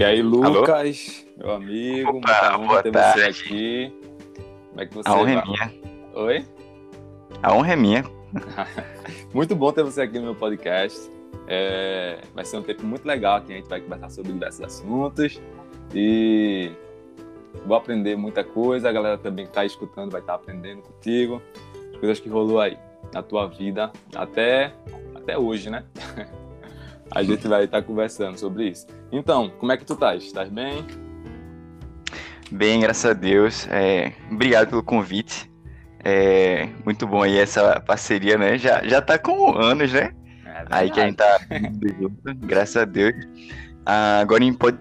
E aí, Lucas, Alô? meu amigo, Opa, muito boa ter tarde. você aqui. Como é que você A honra vai? é minha. Oi? A honra é minha. Muito bom ter você aqui no meu podcast. É, vai ser um tempo muito legal que a gente vai conversar sobre diversos assuntos e vou aprender muita coisa. A galera também que está escutando vai estar aprendendo contigo as coisas que rolou aí na tua vida até, até hoje, né? A gente vai estar conversando sobre isso. Então, como é que tu estás? Estás bem? Bem, graças a Deus. É, obrigado pelo convite. É, muito bom aí essa parceria, né? Já, já tá com anos, né? É Aí que a gente tá junto, graças a Deus. Ah, agora em pod...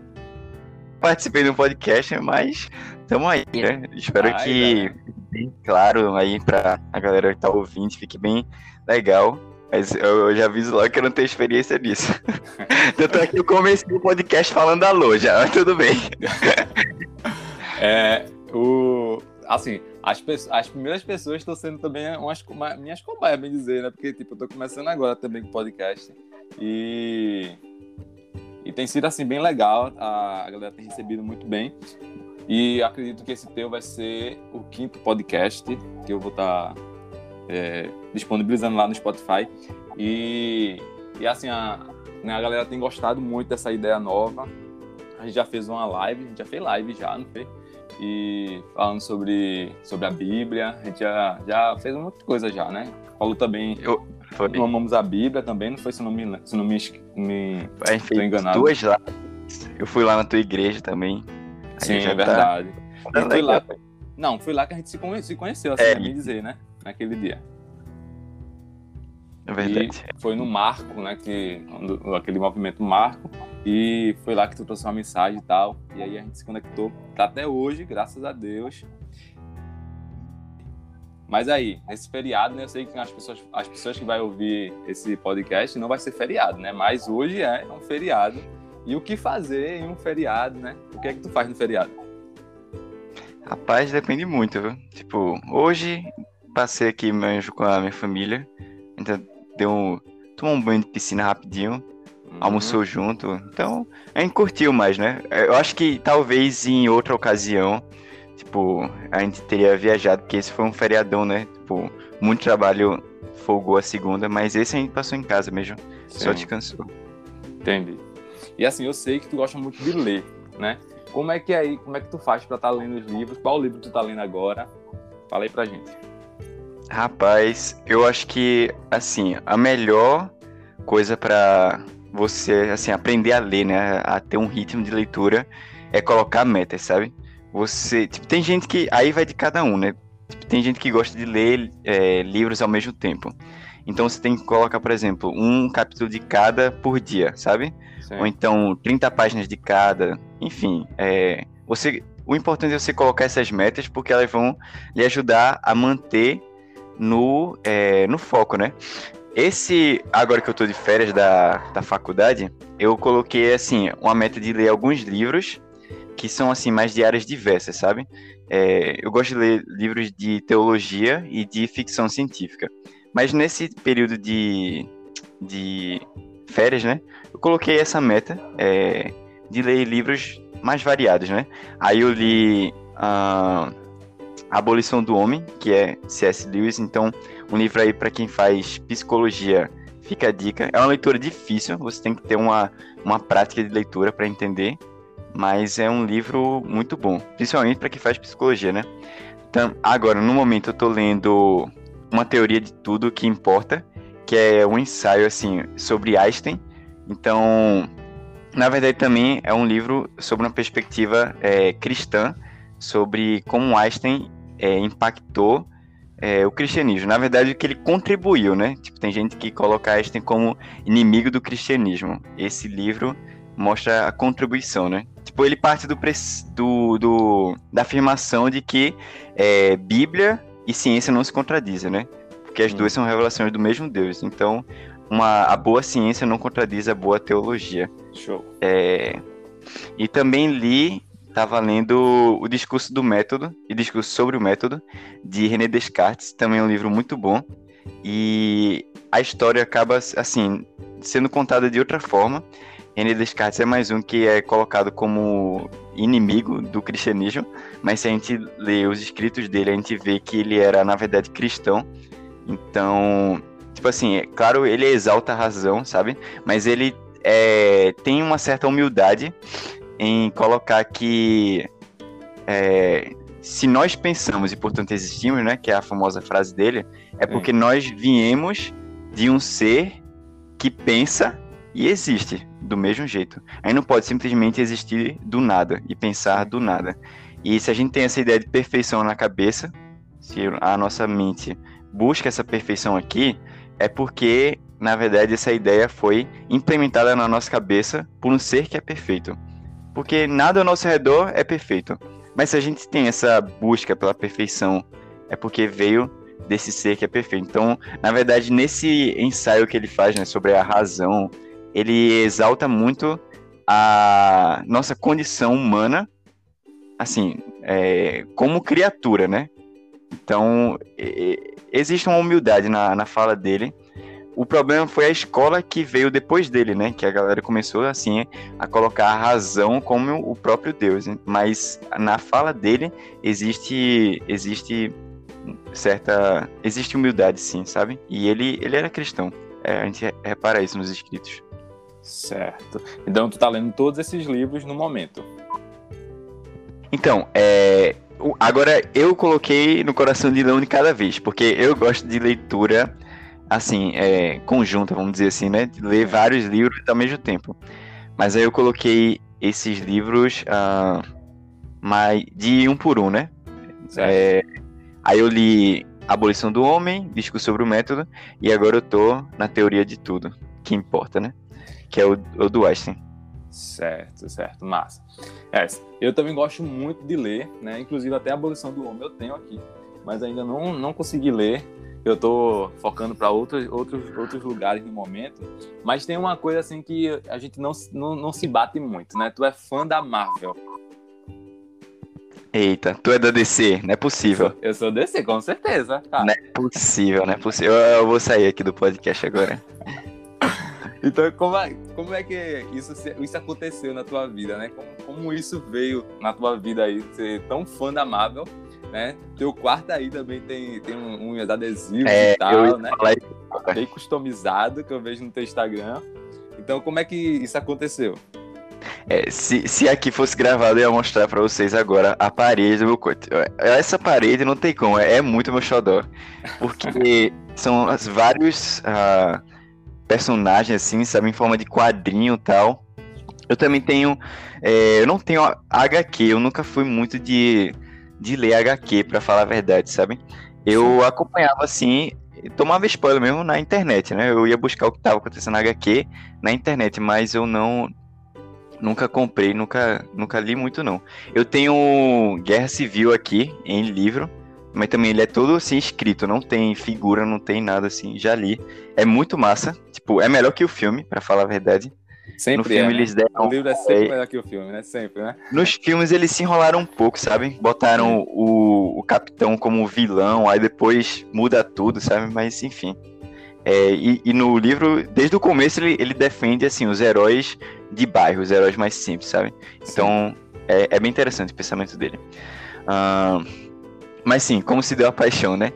participei de um podcast, mas estamos aí, né? Espero Vai, que bem claro aí pra a galera que tá ouvindo, fique bem legal. Mas eu já aviso logo que eu não tenho experiência nisso. Tanto é que eu comecei o podcast falando alô já, mas tudo bem. É, o, assim, as, as primeiras pessoas estão sendo também umas, uma- minhas cobaias, bem dizer, né? Porque, tipo, eu tô começando agora também com podcast. E, e tem sido, assim, bem legal. A, a galera tem recebido muito bem. E acredito que esse teu vai ser o quinto podcast que eu vou estar disponibilizando lá no Spotify. E, e assim, a, né, a galera tem gostado muito dessa ideia nova. A gente já fez uma live, a gente já fez live já, não fez? E falando sobre, sobre a Bíblia, a gente já, já fez muita coisa já, né? Falou também, Eu, foi, amamos a Bíblia também, não foi se não me, se não me, me a gente fez enganado. duas lives. Eu fui lá na tua igreja também. Sim, é tá- verdade. tá foi lá, não, foi lá que a gente se, conhe- se conheceu, assim, É. é bem dizer, né? Naquele dia. É verdade. E foi no Marco, né? Que, aquele movimento Marco. E foi lá que tu trouxe uma mensagem e tal. E aí a gente se conectou. Tá até hoje, graças a Deus. Mas aí, nesse feriado, né? Eu sei que as pessoas, as pessoas que vão ouvir esse podcast não vai ser feriado, né? Mas hoje é um feriado. E o que fazer em um feriado, né? O que é que tu faz no feriado? Rapaz, depende muito, viu? Tipo, hoje passei aqui mesmo com a minha família. Então deu um. Tomou um banho de piscina rapidinho, Uhum. almoçou junto. Então, a gente curtiu mais, né? Eu acho que talvez em outra ocasião, tipo, a gente teria viajado, porque esse foi um feriadão, né? Tipo, muito trabalho folgou a segunda, mas esse a gente passou em casa mesmo. Só Sim. descansou. Entendi. E assim, eu sei que tu gosta muito de ler, né? Como é que é aí, como é que tu faz pra estar lendo os livros? Qual livro tu tá lendo agora? Fala aí pra gente. Rapaz, eu acho que, assim, a melhor coisa pra você, assim, aprender a ler, né, a ter um ritmo de leitura, é colocar metas, sabe? Você, tipo, tem gente que, aí vai de cada um, né? Tipo, tem gente que gosta de ler é, livros ao mesmo tempo. Então você tem que colocar, por exemplo, um capítulo de cada por dia, sabe? Sim. ou então 30 páginas de cada, enfim, é, você, o importante é você colocar essas metas porque elas vão lhe ajudar a manter no, é, no foco, né? Esse, agora que eu tô de férias da, da faculdade, eu coloquei, assim, uma meta de ler alguns livros que são, assim, mais de áreas diversas, sabe? É, eu gosto de ler livros de teologia e de ficção científica. Mas nesse período de, de férias, né? Eu coloquei essa meta é, de ler livros mais variados, né? Aí eu li ah, Abolição do Homem, que é C.S. Lewis, então um livro aí para quem faz psicologia, fica a dica. É uma leitura difícil, você tem que ter uma, uma prática de leitura para entender, mas é um livro muito bom, principalmente para quem faz psicologia, né? Então, agora, no momento eu tô lendo Uma Teoria de Tudo que Importa, que é um ensaio assim sobre Einstein. Então, na verdade, também é um livro sobre uma perspectiva é, cristã, sobre como Einstein é, impactou é, o cristianismo. Na verdade, o que ele contribuiu, né? Tipo, tem gente que coloca Einstein como inimigo do cristianismo. Esse livro mostra a contribuição, né? Tipo, ele parte do, do, do- da afirmação de que é, Bíblia e ciência não se contradizem, né? Porque as Hum. duas são revelações do mesmo Deus. Então, uma, a boa ciência não contradiz a boa teologia. Show. É, e também li, estava lendo o Discurso do Método e Discurso sobre o Método, de René Descartes, também é um livro muito bom. E a história acaba, assim, sendo contada de outra forma. René Descartes é mais um que é colocado como inimigo do cristianismo, mas se a gente lê os escritos dele, a gente vê que ele era, na verdade, cristão. Então, tipo assim, é, claro, ele exalta a razão, sabe? Mas ele é, tem uma certa humildade em colocar que é, se nós pensamos e, portanto, existimos, né, que é a famosa frase dele, é porque nós viemos de um ser que pensa e existe do mesmo jeito. Aí não pode simplesmente existir do nada e pensar do nada. E se a gente tem essa ideia de perfeição na cabeça, se a nossa mente busca essa perfeição aqui, é porque, na verdade, essa ideia foi implementada na nossa cabeça por um ser que é perfeito. Porque nada ao nosso redor é perfeito. Mas se a gente tem essa busca pela perfeição, é porque veio desse ser que é perfeito. Então, na verdade, nesse ensaio que ele faz né, sobre a razão, ele exalta muito a nossa condição humana, assim, é, como criatura, né? Então, existe uma humildade na, na fala dele. O problema foi a escola que veio depois dele, né? Que a galera começou, assim, a colocar a razão como o próprio Deus. Né? Mas na fala dele existe, existe certa... Existe humildade, sim, sabe? E ele, ele era cristão. É, a gente repara isso nos escritos. Certo. Então tu tá lendo todos esses livros no momento. Então, é, agora eu coloquei no coração de Leão de cada vez, porque eu gosto de leitura assim, é, conjunta, vamos dizer assim, né? De ler vários livros ao mesmo tempo. Mas aí eu coloquei esses livros uh, mais de um por um, né? É, aí eu li Abolição do Homem, Disco sobre o Método, e agora eu tô na Teoria de Tudo, que importa, né? que é o, o do Einstein. Certo, certo, massa. É, eu também gosto muito de ler, né? Inclusive até a abolição do homem eu tenho aqui, mas ainda não, não consegui ler. Eu tô focando para outros, outros, outros lugares no momento. Mas tem uma coisa assim que a gente não, não, não se bate muito, né? Tu é fã da Marvel. Eita, tu é da DC, não é possível. Eu sou, eu sou DC, com certeza. Cara. Não é possível, não é possível. Eu, eu vou sair aqui do podcast agora. Então, como é, como é que isso, isso aconteceu na tua vida, né? Como, como isso veio na tua vida aí, ser tão fã da Marvel, né? Teu quarto aí também tem, tem um, uns adesivos é, e tal, né? Bem customizado, que eu vejo no teu Instagram. Então, como é que isso aconteceu? É, se, se aqui fosse gravado, eu ia mostrar pra vocês agora a parede do meu quarto. Essa parede não tem como, é, é muito meu xodó. Porque são as vários... Uh, personagem, assim, sabe? Em forma de quadrinho e tal. Eu também tenho. É, eu não tenho HQ, eu nunca fui muito de, de ler HQ, para falar a verdade, sabe? Eu acompanhava assim, tomava spoiler mesmo na internet, né? Eu ia buscar o que estava acontecendo na HQ na internet, mas eu não. Nunca comprei, nunca, nunca li muito, não. Eu tenho Guerra Civil aqui, em livro, mas também ele é todo assim escrito, não tem figura, não tem nada assim. Já li. É muito massa. Tipo, é melhor que o filme, para falar a verdade. Sempre no filme é, né? eles deram. O livro é sempre é... melhor que o filme, né? Sempre, né? Nos filmes eles se enrolaram um pouco, sabe? Botaram o, o capitão como vilão, aí depois muda tudo, sabe? Mas enfim. É, e, e, no livro, desde o começo, ele, ele defende assim os heróis de bairro, os heróis mais simples, sabe? Então é, é, bem interessante o pensamento dele. Uh, mas sim, como se deu a paixão, né?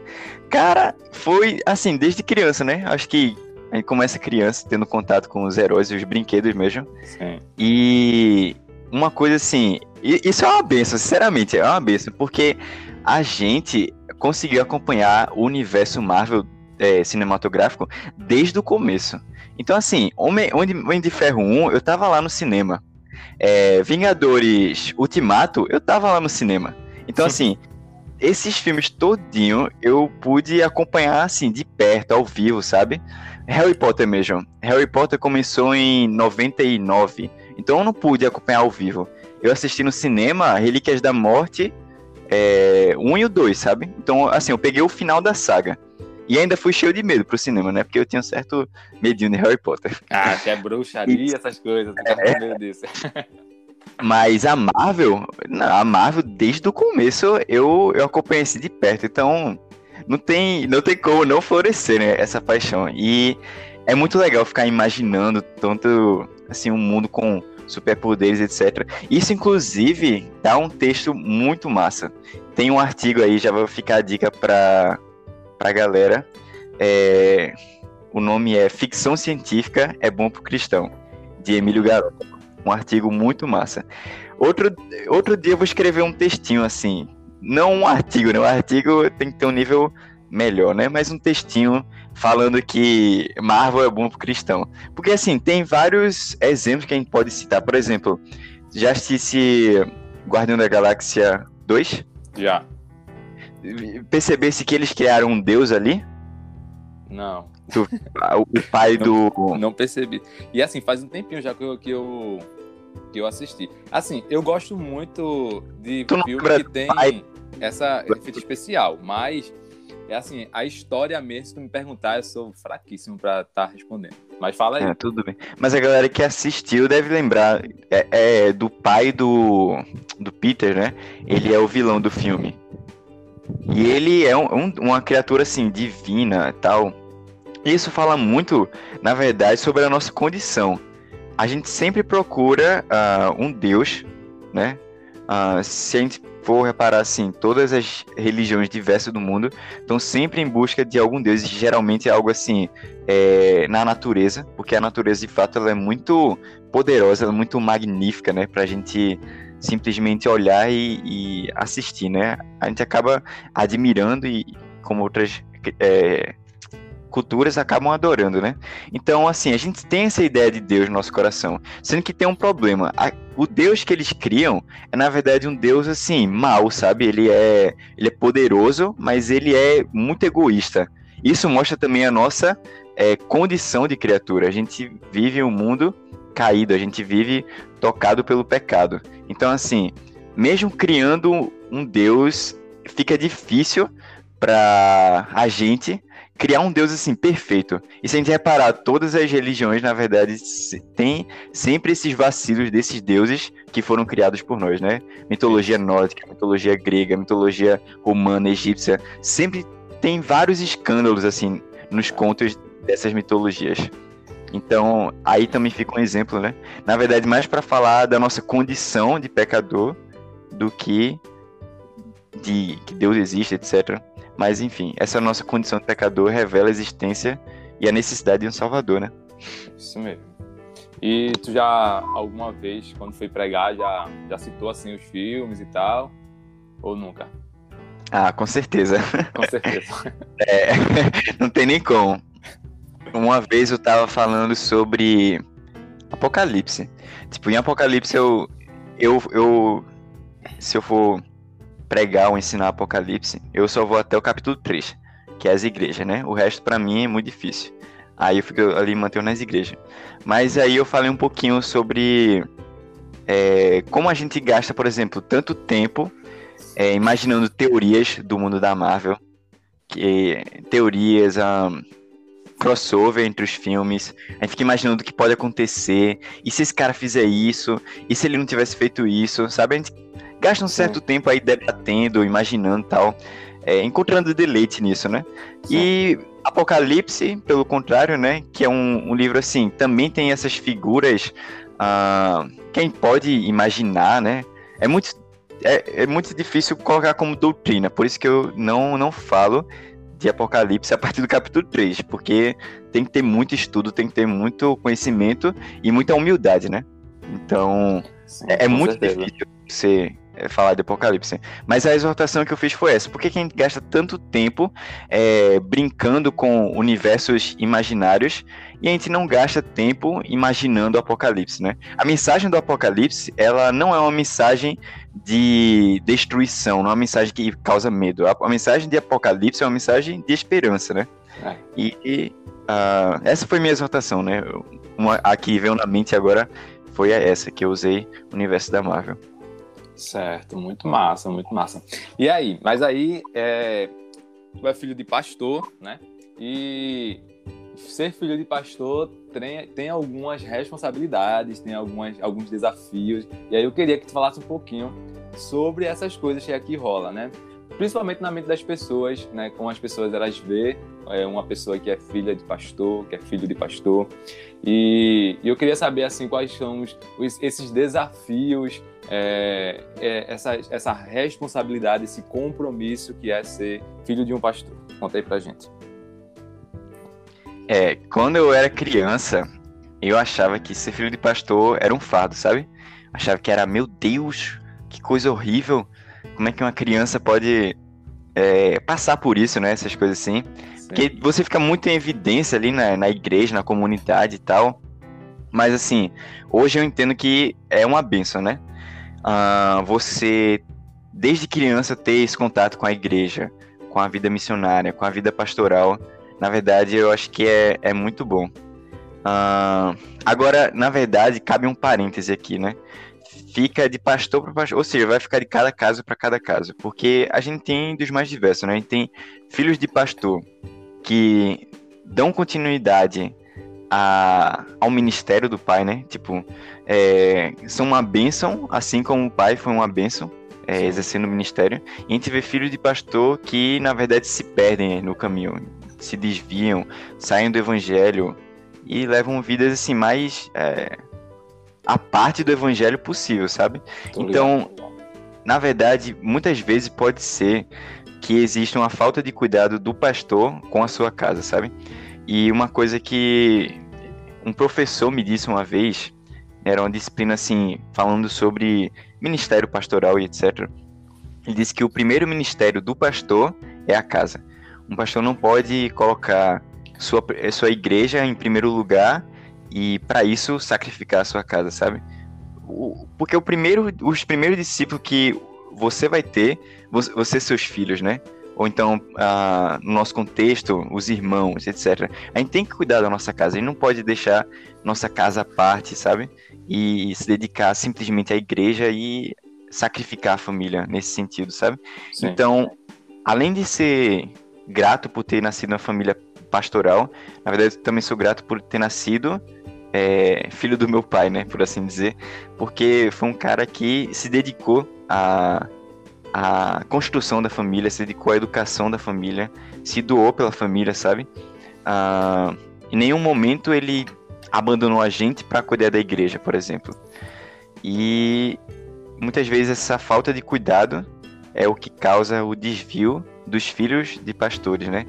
Cara, foi assim, desde criança, né? Acho que gente começa criança, tendo contato com os heróis e os brinquedos mesmo. Sim. E uma coisa assim, isso é uma benção, sinceramente, é uma benção, porque a gente conseguiu acompanhar o universo Marvel é, cinematográfico desde o começo. Então, assim, Homem, Homem de Ferro 1, eu tava lá no cinema. É, Vingadores Ultimato, eu tava lá no cinema. Então, assim, esses filmes todinho eu pude acompanhar assim de perto, ao vivo, sabe? Harry Potter mesmo. Harry Potter começou em 99, então eu não pude acompanhar ao vivo. Eu assisti no cinema Relíquias da Morte, é, um e o dois, sabe? Então, assim, eu peguei o final da saga. E ainda fui cheio de medo pro cinema, né? Porque eu tinha um certo medinho de Harry Potter. Ah, que é bruxaria, essas coisas. Tu é. medo disso. Mas a Marvel, a Marvel, desde o começo, eu, eu acompanhei de perto. Então, não tem, não tem como não florescer, né, essa paixão. E é muito legal ficar imaginando tanto assim um mundo com superpoderes, etc. Isso, inclusive, dá um texto muito massa. Tem um artigo aí, já vou ficar a dica para a galera. É, o nome é Ficção Científica é Bom pro Cristão, de Emílio Garoto. Um artigo muito massa. Outro, outro dia eu vou escrever um textinho assim. Não um artigo, né? Um artigo tem que ter um nível melhor, né? Mas um textinho falando que Marvel é bom pro cristão. Porque, assim, tem vários exemplos que a gente pode citar. Por exemplo, já assistisse Guardião da Galáxia 2? Já. Percebesse que eles criaram um deus ali? Não. Do, o pai não, do. Não percebi. E assim, faz um tempinho já que eu, que eu, que eu assisti. Assim, eu gosto muito de Tu filme que tem pai- essa efeito especial, mas é assim, a história mesmo, se tu me perguntar, eu sou fraquíssimo pra estar respondendo. Mas fala aí. É, tudo bem. Mas a galera que assistiu deve lembrar é, é do pai do, do Peter, né? Ele é o vilão do filme. E ele é um- um- uma criatura assim divina, tal. E Isso fala muito, na verdade, sobre a nossa condição. A gente sempre procura ah, um Deus, né? Ah, se a gente for reparar assim, todas as religiões diversas do mundo estão sempre em busca de algum Deus. E geralmente é algo assim é, na natureza, porque a natureza de fato ela é muito poderosa, ela é muito magnífica, né? Pra gente simplesmente olhar e, e assistir, né? A gente acaba admirando e, como outras é, culturas, acabam adorando, né? Então, assim, a gente tem essa ideia de Deus no nosso coração, sendo que tem um problema. O Deus que eles criam é, na verdade, um Deus, assim, mau, sabe? Ele é, ele é poderoso, mas ele é muito egoísta. Isso mostra também a nossa é, condição de criatura. A gente vive um mundo caído, a gente vive tocado pelo pecado. Então, assim, mesmo criando um Deus, fica difícil para a gente criar um Deus assim perfeito. E se a gente reparar, todas as religiões, na verdade, tem sempre esses vacilos desses deuses que foram criados por nós, né? Mitologia nórdica, mitologia grega, mitologia romana, egípcia, sempre tem vários escândalos assim nos contos dessas mitologias. Então, aí também fica um exemplo, né? Na verdade, mais para falar da nossa condição de pecador do que de que Deus existe, etc. Mas enfim, essa nossa condição de pecador revela a existência e a necessidade de um Salvador, né? Isso mesmo. E tu já, alguma vez, quando foi pregar, já, já citou assim os filmes e tal? Ou nunca? Ah, com certeza. Com certeza. É, não tem nem como. Uma vez eu tava falando sobre Apocalipse. Tipo, em Apocalipse eu, eu, eu se eu for pregar ou ensinar Apocalipse, eu só vou até o capítulo 3, que é as igrejas, né? O resto pra mim é muito difícil. Aí eu fico ali mantendo nas igrejas. Mas aí eu falei um pouquinho sobre é, como a gente gasta, por exemplo, tanto tempo é, imaginando teorias do mundo da Marvel, que teorias, um, crossover entre os filmes. A gente fica imaginando o que pode acontecer. E se esse cara fizer isso? E se ele não tivesse feito isso? Sabe? A gente gasta um certo tempo aí debatendo, imaginando tal. é, encontrando deleite nisso, né? E Apocalipse, pelo contrário, né? Que é um, um livro assim, também tem essas figuras ah, que a gente pode imaginar, né? É muito, é, é muito difícil colocar como doutrina, por isso que eu não, não falo de Apocalipse a partir do capítulo 3, porque tem que ter muito estudo, tem que ter muito conhecimento e muita humildade, né? Então, Sim, é, é muito certeza. difícil você é, falar de Apocalipse. Mas a exortação que eu fiz foi essa. Por que, que a gente gasta tanto tempo é, brincando com universos imaginários e a gente não gasta tempo imaginando o Apocalipse, né? A mensagem do Apocalipse, ela não é uma mensagem de destruição, não é uma mensagem que causa medo. A, mensagem de Apocalipse é uma mensagem de esperança, né? É. E, e, ah, essa foi minha exortação, né? Uma, a que veio na mente agora foi essa que eu usei universo da Marvel. Certo, muito massa, muito massa. E aí, mas aí, é, tu é filho de pastor, né? E ser filho de pastor tem, tem algumas responsabilidades, tem algumas, alguns desafios. E aí eu queria que tu falasse um pouquinho sobre essas coisas que aqui rola, né? principalmente na mente das pessoas, né? Como as pessoas elas vê é, uma pessoa que é filha de pastor, que é filho de pastor. E, e eu queria saber assim quais são os, esses desafios, é, é, essa, essa responsabilidade, esse compromisso que é ser filho de um pastor. Conta aí pra gente. É, quando eu era criança, eu achava que ser filho de pastor era um fardo, sabe? Achava que era, meu Deus, que coisa horrível. Como é que uma criança pode é, passar por isso, né? Essas coisas assim. Sim. Porque você fica muito em evidência ali na, na igreja, na comunidade e tal. Mas assim, hoje eu entendo que é uma benção, né? Uh, você, desde criança, ter esse contato com a igreja, com a vida missionária, com a vida pastoral, na verdade, eu acho que é, é muito bom. Uh, agora, na verdade, cabe um parêntese aqui, né? Fica de pastor para pastor, ou seja, vai ficar de cada caso para cada caso, porque a gente tem dos mais diversos, né? A gente tem filhos de pastor que dão continuidade a, ao ministério do pai, né? Tipo, é, são uma bênção, assim como o pai foi uma bênção, é, exercendo o ministério. E a gente vê filhos de pastor que, na verdade, se perdem no caminho, se desviam, saem do evangelho e levam vidas assim mais é, a parte do evangelho possível, sabe? Então, na verdade, muitas vezes pode ser que exista uma falta de cuidado do pastor com a sua casa, sabe? E uma coisa que um professor me disse uma vez, era uma disciplina assim, falando sobre ministério pastoral e etc. Ele disse que o primeiro ministério do pastor é a casa. Um pastor não pode colocar sua, sua igreja em primeiro lugar e para isso sacrificar a sua casa, sabe? O, porque o primeiro, os primeiros discípulos que você vai ter, você, você seus filhos, né? Ou então, ah, no nosso contexto, os irmãos, etc. A gente tem que cuidar da nossa casa, a gente não pode deixar nossa casa à parte, sabe? E se dedicar simplesmente à igreja e sacrificar a família nesse sentido, sabe? Sim. Então, além de ser grato por ter nascido numa família pastoral. Na verdade, também sou grato por ter nascido é, filho do meu pai, né, por assim dizer, porque foi um cara que se dedicou à, à construção da família, se dedicou à educação da família, se doou pela família, sabe? Ah, em nenhum momento ele abandonou a gente para cuidar da igreja, por exemplo. E muitas vezes essa falta de cuidado é o que causa o desvio dos filhos de pastores, né?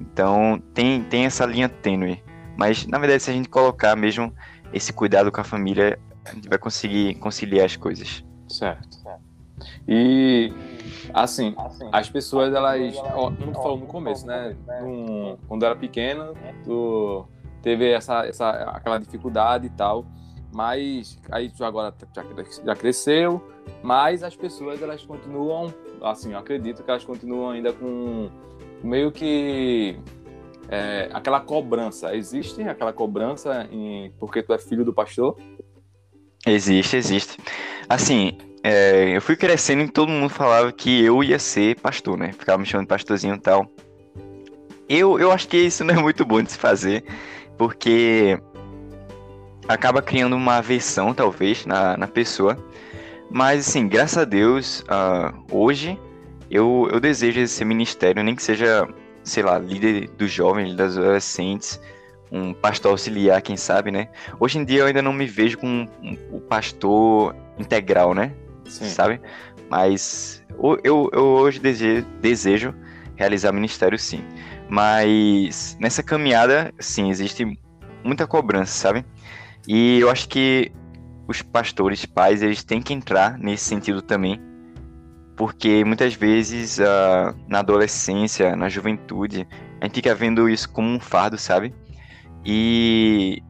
Então tem, tem essa linha tênue. Mas na verdade, se a gente colocar mesmo esse cuidado com a família, a gente vai conseguir conciliar as coisas. Certo. E assim, as pessoas elas, ó, como tu falou no começo, né? Um, quando era pequeno, tu teve essa, essa aquela dificuldade e tal, mas aí tu agora já, já cresceu, mas as pessoas elas continuam, assim, eu acredito que elas continuam ainda com meio que é, aquela cobrança. Existe aquela cobrança em, porque tu é filho do pastor? Existe, existe. Assim, é, eu fui crescendo e todo mundo falava que eu ia ser pastor, né? Ficava me chamando de pastorzinho e tal. Eu, eu acho que isso não é muito bom de se fazer, porque acaba criando uma aversão, talvez, na, na pessoa. Mas, assim, graças a Deus, uh, hoje eu, eu desejo esse ministério, nem que seja, sei lá, líder dos jovens, das adolescentes, um pastor auxiliar, quem sabe, né? Hoje em dia eu ainda não me vejo como um, um, pastor integral, né? Sim. Sabe? Mas eu, eu hoje desejo, desejo realizar ministério, sim. Mas nessa caminhada, sim, existe muita cobrança, sabe? E eu acho que os pastores, pais, eles têm que entrar nesse sentido também, porque muitas vezes uh, na adolescência, na juventude, a gente fica vendo isso como um fardo, sabe? E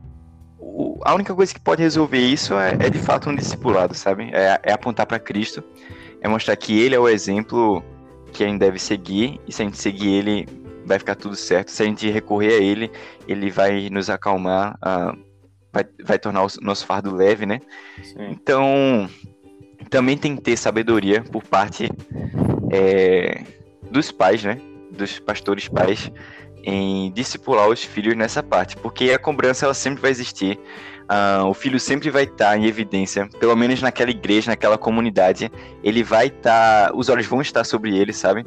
o, a única coisa que pode resolver isso é, é de fato um discipulado, sabe? É, é apontar para Cristo, é mostrar que Ele é o exemplo que a gente deve seguir, e se a gente seguir Ele, vai ficar tudo certo. Se a gente recorrer a Ele, Ele vai nos acalmar, uh, vai, vai tornar o nosso fardo leve, né? Sim. Então, também tem que ter sabedoria por parte é, dos pais, né? Dos pastores pais, em discipular os filhos nessa parte, porque a cobrança ela sempre vai existir. Uh, o filho sempre vai estar tá em evidência, pelo menos naquela igreja, naquela comunidade, ele vai estar, tá, os olhos vão estar sobre ele, sabe?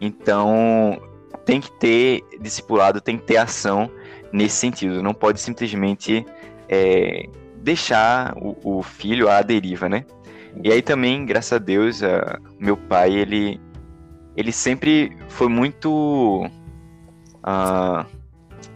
Então, tem que ter discipulado, tem que ter ação nesse sentido. Não pode simplesmente é, deixar o, o, filho à deriva, né? E aí também, graças a Deus, meu pai, ele, ele sempre foi muito... Uh,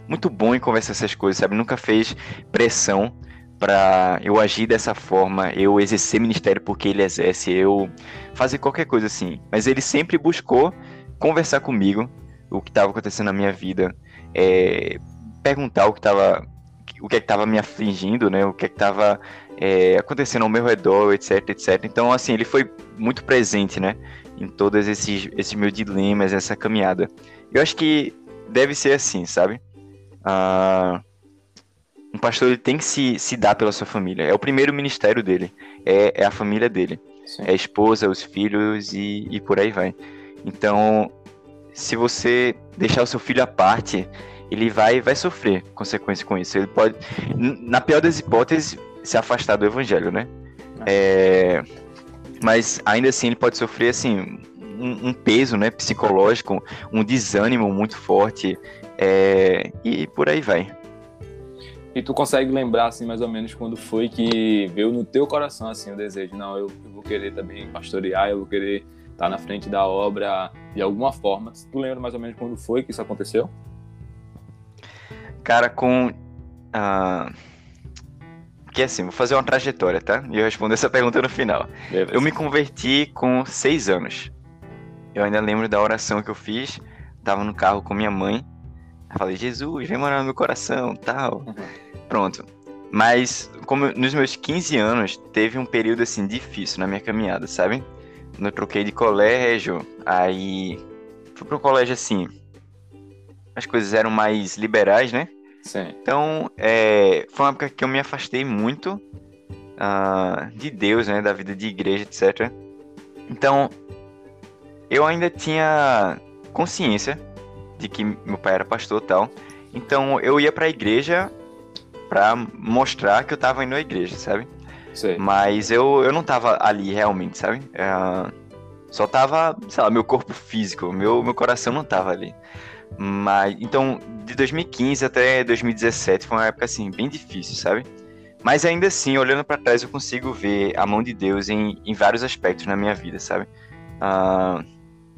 muito bom em conversar essas coisas, sabe? Nunca fez pressão para eu agir dessa forma, eu exercer ministério porque ele exerce, eu fazer qualquer coisa assim. Mas ele sempre buscou conversar comigo o que estava acontecendo na minha vida, é, perguntar o que estava o que é estava me afligindo, né? O que é estava é, acontecendo ao meu redor, etc, etc. Então, assim, ele foi muito presente, né? Em todos esses, esses meus dilemas, essa caminhada. Eu acho que deve ser assim, sabe? Ah, um pastor ele tem que se, se dar pela sua família. É o primeiro ministério dele. É, é a família dele. Sim. É a esposa, os filhos e, e por aí vai. Então, se você deixar o seu filho à parte, ele vai, vai sofrer consequência com isso. Ele pode, na pior das hipóteses, se afastar do evangelho, né? É, mas ainda assim ele pode sofrer assim um, um peso, né, psicológico, um desânimo muito forte é, e por aí vai. E tu consegue lembrar, assim, mais ou menos quando foi que veio no teu coração, assim, o desejo, não, eu, eu vou querer também pastorear, eu vou querer estar na frente da obra de alguma forma. Tu lembra mais ou menos quando foi que isso aconteceu? Cara, com... Uh... Que assim, vou fazer uma trajetória, tá? E eu respondo essa pergunta no final. Beleza. Eu me converti com seis anos. Eu ainda lembro da oração que eu fiz. Tava no carro com minha mãe. Eu falei, Jesus, vem morar no meu coração, tal. Uhum. Pronto. Mas, como nos meus 15 anos, teve um período, assim, difícil na minha caminhada, sabe? Eu troquei de colégio, aí fui pro colégio, assim, as coisas eram mais liberais, né? Sim. Então, é, foi uma época que eu me afastei muito uh, de Deus, né? Da vida de igreja, etc. Então, eu ainda tinha consciência de que meu pai era pastor e tal. Então eu ia pra igreja pra mostrar que eu tava indo à igreja, sabe? Sim. Mas eu, eu não tava ali realmente, sabe? É, só tava, sei lá, meu corpo físico, meu, meu coração não tava ali. Mas, então, de 2015 até 2017 foi uma época, assim, bem difícil, sabe? Mas ainda assim, olhando para trás, eu consigo ver a mão de Deus em, em vários aspectos na minha vida, sabe? Uh,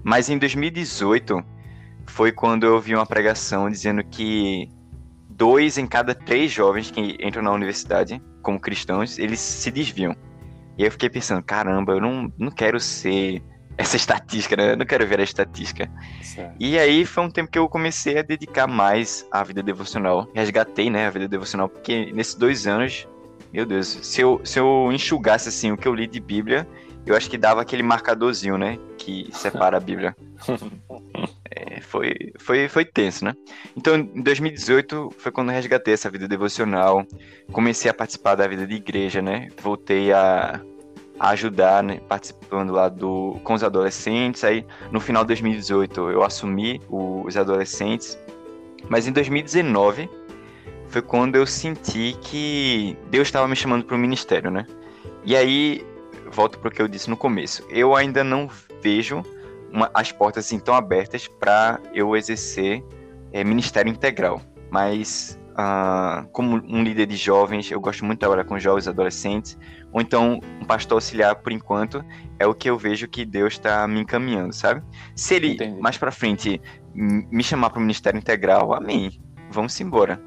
mas em 2018 foi quando eu vi uma pregação dizendo que dois em cada três jovens que entram na universidade como cristãos, eles se desviam. E aí eu fiquei pensando, caramba, eu não, não quero ser essa estatística, né? Eu não quero ver a estatística. Certo. E aí foi um tempo que eu comecei a dedicar mais à vida devocional. Resgatei, né, a vida devocional, porque nesses dois anos, meu Deus, se eu, se eu enxugasse assim o que eu li de Bíblia, eu acho que dava aquele marcadorzinho, né? Que separa a Bíblia. É, foi, foi, foi tenso, né? Então, em 2018 foi quando eu resgatei essa vida devocional, comecei a participar da vida de igreja, né? Voltei a, a ajudar, né? participando lá do, com os adolescentes. Aí, no final de 2018, eu assumi os adolescentes. Mas em 2019 foi quando eu senti que Deus estava me chamando para o ministério, né? E aí volto para o que eu disse no começo. Eu ainda não vejo uma, as portas assim tão abertas para eu exercer é, ministério integral. Mas uh, como um líder de jovens, eu gosto muito de trabalhar com jovens, adolescentes, ou então um pastor auxiliar por enquanto é o que eu vejo que Deus está me encaminhando, sabe? Se ele Entendi. mais para frente me chamar para o ministério integral, amém. Vamos embora.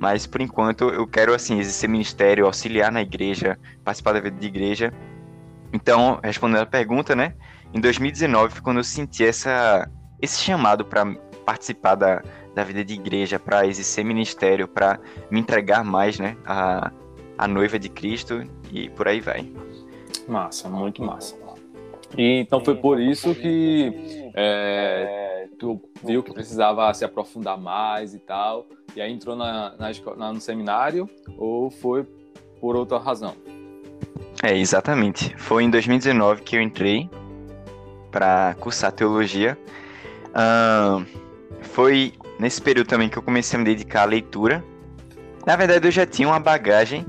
Mas por enquanto eu quero assim exercer ministério, auxiliar na igreja, participar da vida de igreja então, respondendo a pergunta, né? Em 2019 foi quando eu senti essa, esse chamado para participar da, da vida de igreja, para exercer ministério, para me entregar mais, né? A, a noiva de Cristo e por aí vai. Massa, muito massa. E então foi por isso que é, tu viu que precisava se aprofundar mais e tal, e aí entrou na, na, na no seminário ou foi por outra razão? É, exatamente. Foi em 2019 que eu entrei para cursar teologia. Uh, foi nesse período também que eu comecei a me dedicar à leitura. Na verdade, eu já tinha uma bagagem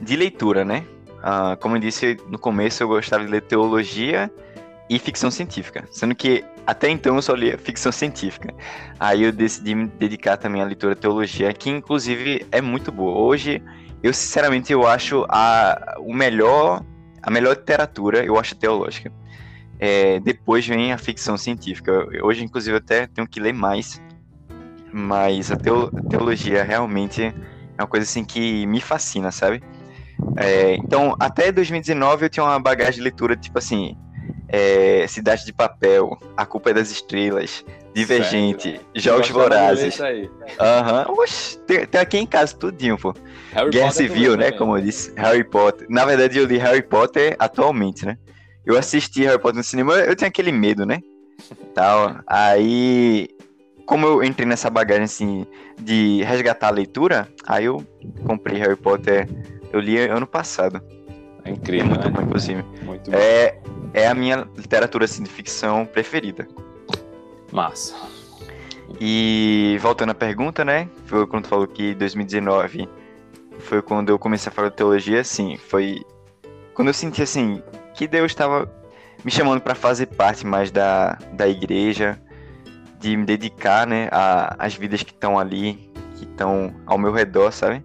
de leitura, né? Uh, como eu disse no começo, eu gostava de ler teologia e ficção científica, sendo que até então eu só lia ficção científica. Aí eu decidi me dedicar também à leitura teologia, que inclusive é muito boa. Hoje, eu sinceramente eu acho a o melhor a melhor literatura, eu acho teológica. É, depois vem a ficção científica. Hoje, inclusive, eu até tenho que ler mais. Mas a teologia realmente é uma coisa assim que me fascina, sabe? É, então, até 2019 eu tinha uma bagagem de leitura, tipo assim, é, Cidade de Papel, A Culpa é das Estrelas, Divergente, Sério? Jogos Vorazes. Aham, uhum. tem, tem, aqui em casa tudinho, pô. Harry Guerra Potter Civil, né, como eu disse, Harry Potter. Na verdade, eu li Harry Potter atualmente, né? Eu assisti Harry Potter no cinema, eu tinha aquele medo, né? Tal. Aí, como eu entrei nessa bagagem, assim, de resgatar a leitura, aí eu comprei Harry Potter eu li ano passado. É incrível, é muito né? bom, inclusive. Muito bom. É, é a minha literatura assim, de ficção preferida. Massa. E voltando à pergunta, né? Foi quando tu falou que 2019 foi quando eu comecei a falar de teologia, assim, foi quando eu senti assim que Deus estava me chamando para fazer parte mais da, da igreja, de me dedicar, né, às vidas que estão ali, que estão ao meu redor, sabe?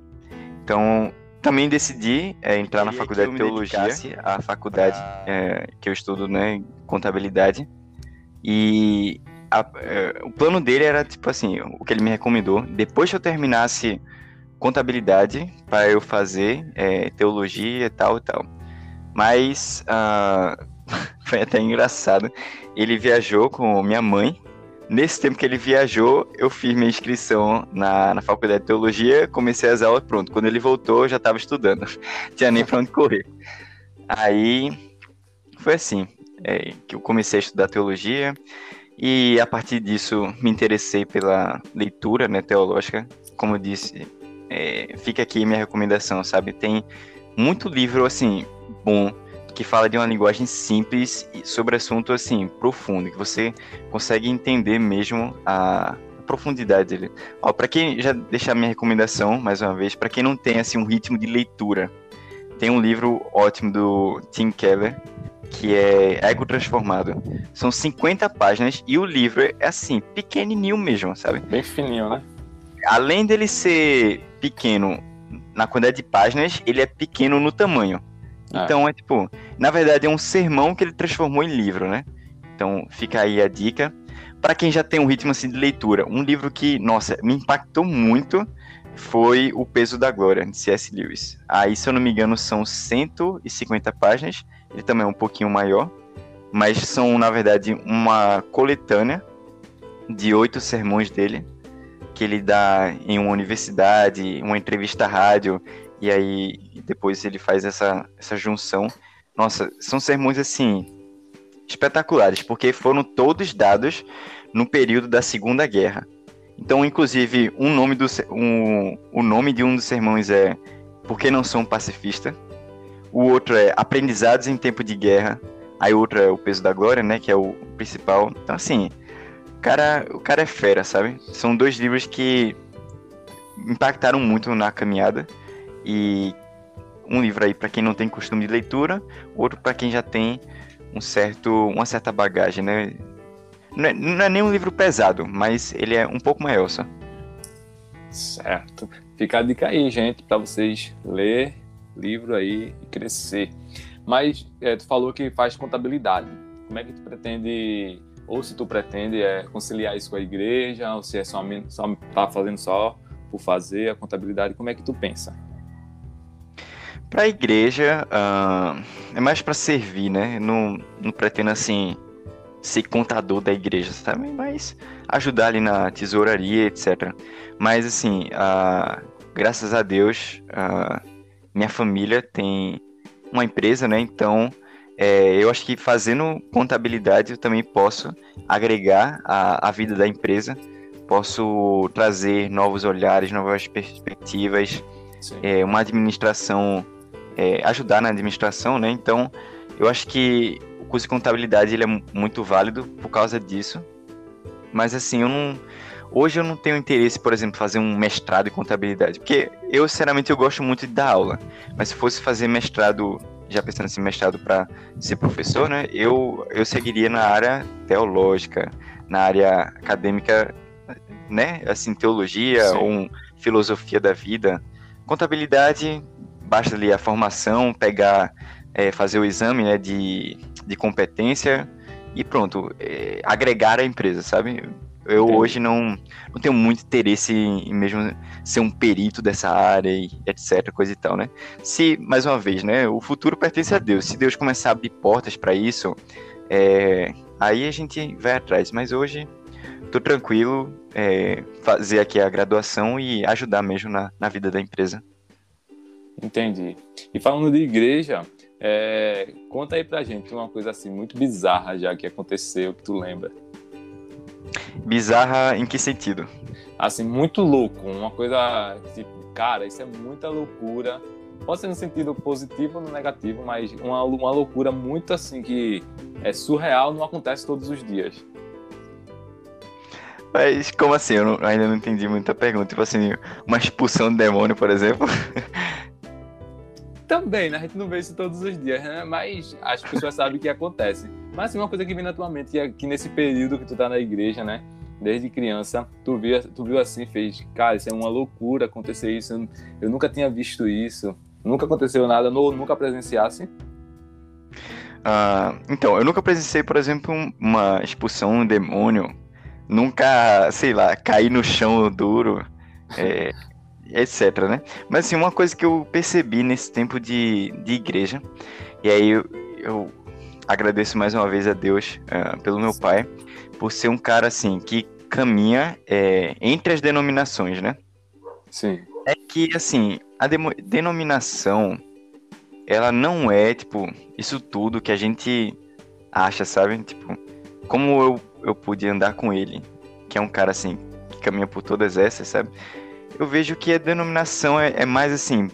Então, também decidi é, entrar na faculdade de teologia, a faculdade é, que eu estudo, né, contabilidade. E a, é, o plano dele era tipo assim, o que ele me recomendou, depois que eu terminasse contabilidade para eu fazer teologia e tal e tal. Mas uh, foi até engraçado. Ele viajou com minha mãe Nesse tempo que ele viajou, eu fiz minha inscrição na, na faculdade de teologia, comecei as aulas, pronto. Quando ele voltou, eu já estava estudando. Tinha nem para onde correr. Aí foi assim é, que eu comecei a estudar teologia e a partir disso me interessei pela leitura né, teológica. Como eu disse, é, fica aqui minha recomendação, sabe? Tem muito livro assim bom que fala de uma linguagem simples sobre assunto assim profundo, que você consegue entender mesmo a profundidade dele. Ó, para quem já deixar minha recomendação mais uma vez, para quem não tem assim um ritmo de leitura, tem um livro ótimo do Tim Keller que é Ego Transformado. São 50 páginas e o livro é assim, pequenininho mesmo, sabe? Bem fininho, né? Além dele ser pequeno na quantidade de páginas, ele é pequeno no tamanho. É. Então é tipo, na verdade é um sermão que ele transformou em livro, né? Então fica aí a dica. Para quem já tem um ritmo assim de leitura, um livro que, nossa, me impactou muito foi O Peso da Glória, de C.S. Lewis. Aí, se eu não me engano, são 150 páginas, ele também é um pouquinho maior, mas são, na verdade, uma coletânea de oito sermões dele, que ele dá em uma universidade, uma entrevista à rádio, e aí depois ele faz essa, essa junção. Nossa, são sermões assim espetaculares, porque foram todos dados no período da Segunda Guerra. Então, inclusive, um nome do, um, o nome de um dos sermões é Por que não sou um pacifista? O outro é Aprendizados em Tempo de Guerra. Aí o outro é O Peso da Glória, né? Que é o principal. Então, assim, o cara, o cara é fera, sabe? São dois livros que impactaram muito na caminhada e um livro aí para quem não tem costume de leitura, outro para quem já tem um certo, uma certa bagagem, né? Não é, não é nem um livro pesado, mas ele é um pouco maior só. Certo. Fica a dica aí, gente, para vocês ler livro aí e crescer. Mas é, tu falou que faz contabilidade. Como é que tu pretende, ou se tu pretende é, conciliar isso com a igreja, ou se é só, só tá fazendo só por fazer a contabilidade, como é que tu pensa? Para a igreja, uh, é mais para servir, né? Não, não pretendo, assim, ser contador da igreja, sabe? Mas ajudar ali na tesouraria, etc. Mas, assim, uh, graças a Deus, uh, minha família tem uma empresa, né? Então, é, eu acho que fazendo contabilidade eu também posso agregar a, a vida da empresa, posso trazer novos olhares, novas perspectivas, é, uma administração é, ajudar na administração, né? Então, eu acho que o curso de contabilidade ele é muito válido por causa disso. Mas assim, eu não Hoje eu não tenho interesse, por exemplo, fazer um mestrado em contabilidade, porque eu, sinceramente, eu gosto muito de dar aula. Mas se fosse fazer mestrado, já pensando assim, mestrado para ser professor, né, eu, eu seguiria na área teológica, na área acadêmica, né, assim, teologia Sim. ou filosofia da vida. Contabilidade, basta ali a formação, pegar, é, fazer o exame, né, de, de competência e pronto, é, agregar a empresa, sabe? Eu Entendi. hoje não, não tenho muito interesse em, mesmo ser um perito dessa área e etc, coisa e tal, né? Se, mais uma vez, né, o futuro pertence a Deus. Se Deus começar a abrir portas para isso, é, aí a gente vai atrás. Mas hoje, tô tranquilo, é, fazer aqui a graduação e ajudar mesmo na, na vida da empresa. Entendi. E falando de igreja, é, conta aí pra gente uma coisa assim muito bizarra já que aconteceu, que tu lembra. Bizarra em que sentido? Assim, muito louco. Uma coisa tipo, cara, isso é muita loucura. Pode ser no sentido positivo ou no negativo, mas uma, uma loucura muito assim que é surreal, não acontece todos os dias. Mas como assim? Eu não, ainda não entendi muita pergunta. Tipo assim, uma expulsão de demônio, por exemplo. Também, né? A gente não vê isso todos os dias, né? Mas as pessoas sabem que acontece. Mas assim, uma coisa que vem na tua mente, que, é que nesse período que tu tá na igreja, né? Desde criança, tu viu, tu viu assim, fez, cara, isso é uma loucura acontecer isso. Eu, eu nunca tinha visto isso. Nunca aconteceu nada, no, nunca presenciasse. Uh, então, eu nunca presenciei, por exemplo, uma expulsão, um demônio. Nunca, sei lá, cair no chão duro, é, etc, né? Mas, assim, uma coisa que eu percebi nesse tempo de, de igreja, e aí eu, eu agradeço mais uma vez a Deus uh, pelo meu pai, por ser um cara assim que caminha é, entre as denominações, né? Sim. É que assim a denominação ela não é tipo isso tudo que a gente acha, sabe? Tipo, como eu eu pude andar com ele, que é um cara assim que caminha por todas essas, sabe? Eu vejo que a denominação é, é mais assim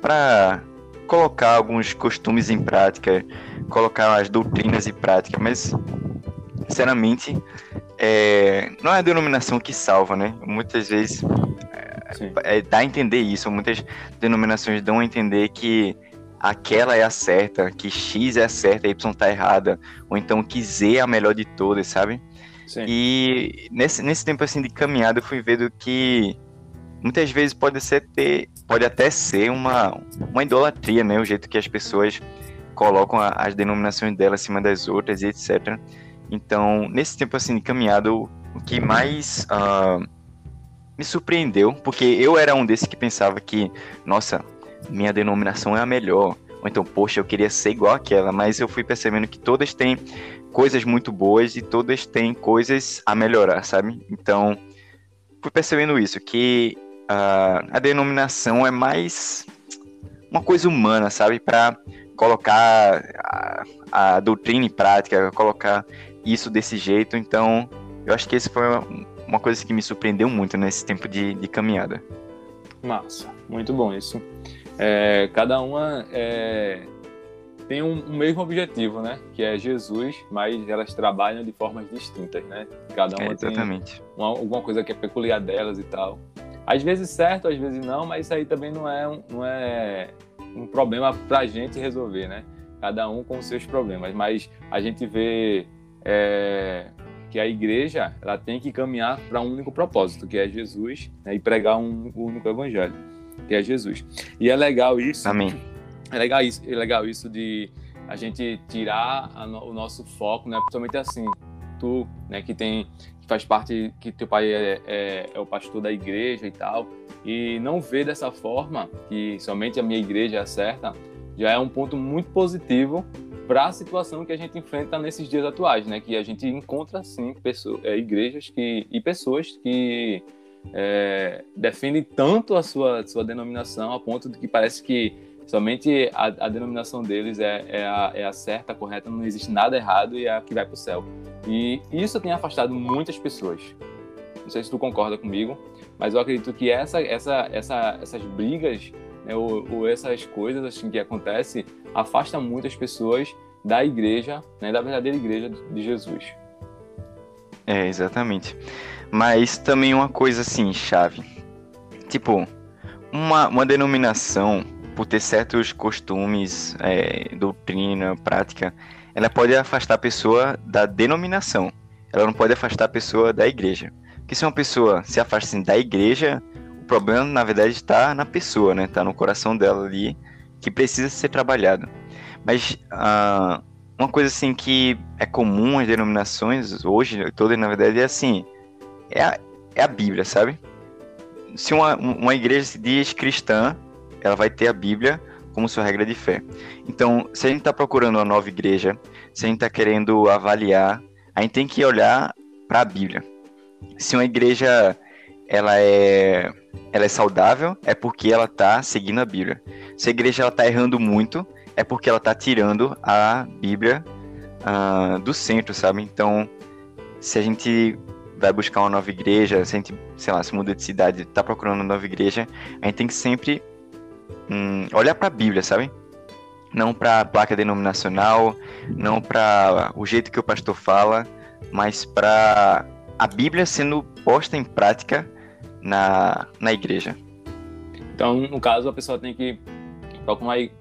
para colocar alguns costumes em prática, colocar as doutrinas em prática, mas sinceramente é, não é a denominação que salva, né? Muitas vezes é, dá a entender isso, muitas denominações dão a entender que aquela é a certa, que X é a certa, Y tá errada, ou então que Z é a melhor de todas, sabe? Sim. E nesse, nesse tempo assim de caminhada eu fui vendo que muitas vezes pode ser ter, pode até ser uma, uma idolatria, né? O jeito que as pessoas colocam a, as denominações dela acima das outras e etc. Então, nesse tempo assim de caminhada, o, o que mais uh, me surpreendeu, porque eu era um desses que pensava que, nossa, minha denominação é a melhor. Ou então, poxa, eu queria ser igual àquela, mas eu fui percebendo que todas têm coisas muito boas e todas têm coisas a melhorar, sabe? Então, fui percebendo isso, que uh, a denominação é mais uma coisa humana, sabe? Para colocar a, a, doutrina em prática, colocar isso desse jeito. Então, eu acho que esse foi uma, uma coisa que me surpreendeu muito nesse tempo de, de caminhada. Massa, muito bom isso. É, cada uma é, tem um, um, mesmo objetivo, né? Que é Jesus, mas elas trabalham de formas distintas, né? Cada uma é, exatamente. tem uma, alguma coisa que é peculiar delas e tal. Às vezes certo, às vezes não, mas isso aí também não é um, não é um problema para a gente resolver, né? Cada um com os seus problemas. Mas a gente vê é, que a igreja ela tem que caminhar para um único propósito, que é Jesus, né? e pregar um, um único evangelho, que é Jesus. E é legal isso. Amém. É legal isso, é legal isso de a gente tirar a, o nosso foco, né? Principalmente assim, tu, né, que tem faz parte, que teu pai é, é, é, o pastor da igreja e tal, e não ver dessa forma, que somente a minha igreja é certa, já é um ponto muito positivo para a situação que a gente enfrenta nesses dias atuais, né? Que a gente encontra, sim, pessoas, é, igrejas que, e pessoas que é, defendem tanto a sua, sua denominação a ponto de que parece que somente a, a denominação deles é, é, a, é a certa, a correta, não existe nada errado e é a que vai para o céu. E isso tem afastado muitas pessoas. Não sei se tu concorda comigo, mas eu acredito que essa, essa, essa, essas brigas né, ou, ou, essas coisas assim, que acontecem afastam muitas pessoas da igreja, né, da verdadeira igreja de Jesus. É, exatamente. Mas também uma coisa assim, chave. Tipo, uma, uma denominação, por ter certos costumes, é, doutrina, prática, ela pode afastar a pessoa da denominação. Ela não pode afastar a pessoa da igreja. Porque se uma pessoa se afasta da igreja, o problema, na verdade, está na pessoa, né? Está no coração dela ali, que precisa ser trabalhado. Mas uh, uma coisa assim que é comum às denominações hoje, todas, na verdade, é assim, é a, é a Bíblia, sabe? Se uma, uma igreja se diz cristã, ela vai ter a Bíblia como sua regra de fé. Então, se a gente está procurando uma nova igreja, se a gente está querendo avaliar, a gente tem que olhar para a Bíblia. Se uma igreja ela é, ela é saudável, é porque ela está seguindo a Bíblia. Se a igreja está errando muito, é porque ela está tirando a Bíblia uh, do centro, sabe? Então, se a gente vai buscar uma nova igreja, se a gente, sei lá, se muda de cidade, está procurando uma nova igreja, a gente tem que sempre hum, olhar para a Bíblia, sabe? Não para a placa denominacional, não para o jeito que o pastor fala, mas para a Bíblia sendo posta em prática na, na igreja. Então, no caso, a pessoa tem que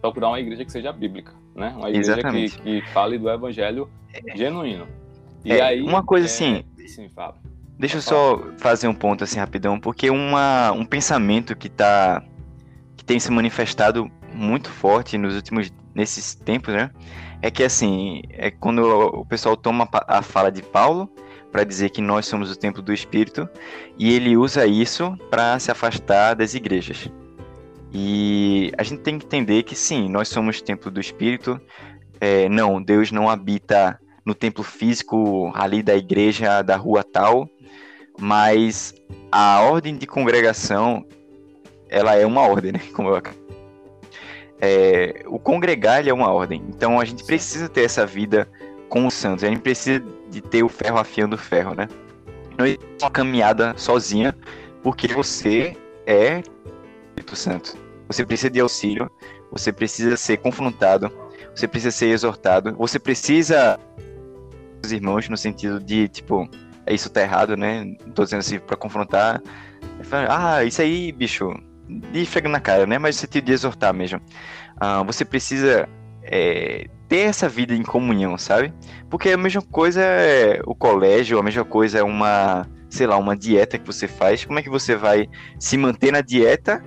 procurar uma igreja que seja bíblica, né? Uma igreja que, que, fale do evangelho é. genuíno. E é, aí, uma coisa é... assim, Sim, fala. Deixa eu só fazer um ponto assim rapidão, porque uma, um pensamento que tá que tem se manifestado muito forte nos últimos nesses tempos, né? É que assim, é quando o pessoal toma a fala de Paulo para dizer que nós somos o templo do Espírito e ele usa isso para se afastar das igrejas. E a gente tem que entender que sim, nós somos templo do Espírito. É, não, Deus não habita no templo físico ali da igreja da rua tal, mas a ordem de congregação ela é uma ordem, né? Como eu... é, o congregar é uma ordem. Então a gente precisa ter essa vida com os santos. A gente precisa de ter o ferro afiando o ferro, né? Não é uma caminhada sozinha, porque você é Espírito Santo. Você precisa de auxílio, você precisa ser confrontado, você precisa ser exortado, você precisa os irmãos no sentido de, tipo, é isso tá errado, né? Não tô dizendo assim pra confrontar. Ah, isso aí, bicho, de fregar na cara, né? Mas no sentido de exortar mesmo. Ah, você precisa é, ter essa vida em comunhão, sabe? Porque a mesma coisa é o colégio, a mesma coisa é uma, sei lá, uma dieta que você faz. Como é que você vai se manter na dieta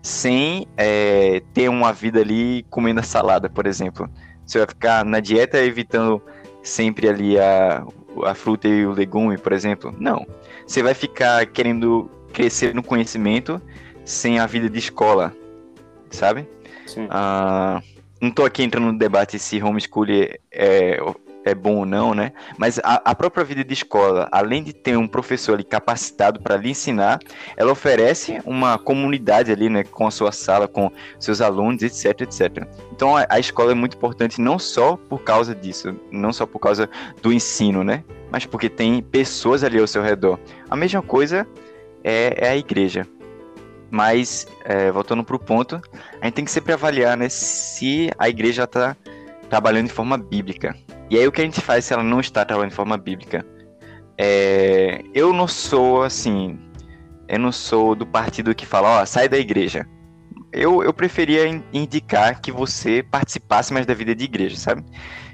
sem é, ter uma vida ali comendo a salada, por exemplo? Você vai ficar na dieta evitando sempre ali a, a fruta e o legume, por exemplo. Não. Você vai ficar querendo crescer no conhecimento sem a vida de escola, sabe? Sim. Ah, não estou aqui entrando no debate se homeschooling é, é bom ou não, né? Mas a, a, própria vida de escola, além de ter um professor ali capacitado para lhe ensinar, ela oferece uma comunidade ali, né? Com a sua sala, com seus alunos, etc, etc. Então a, a escola é muito importante não só por causa disso, não só por causa do ensino, né? Mas porque tem pessoas ali ao seu redor. A mesma coisa é, é a igreja. Mas, é, voltando para o ponto, a gente tem que sempre avaliar né, se a igreja está trabalhando de forma bíblica. E aí o que a gente faz se ela não está trabalhando de forma bíblica? É, eu não sou assim, eu não sou do partido que fala, ó, sai da igreja. Eu, eu preferia indicar que você participasse mais da vida de igreja, sabe?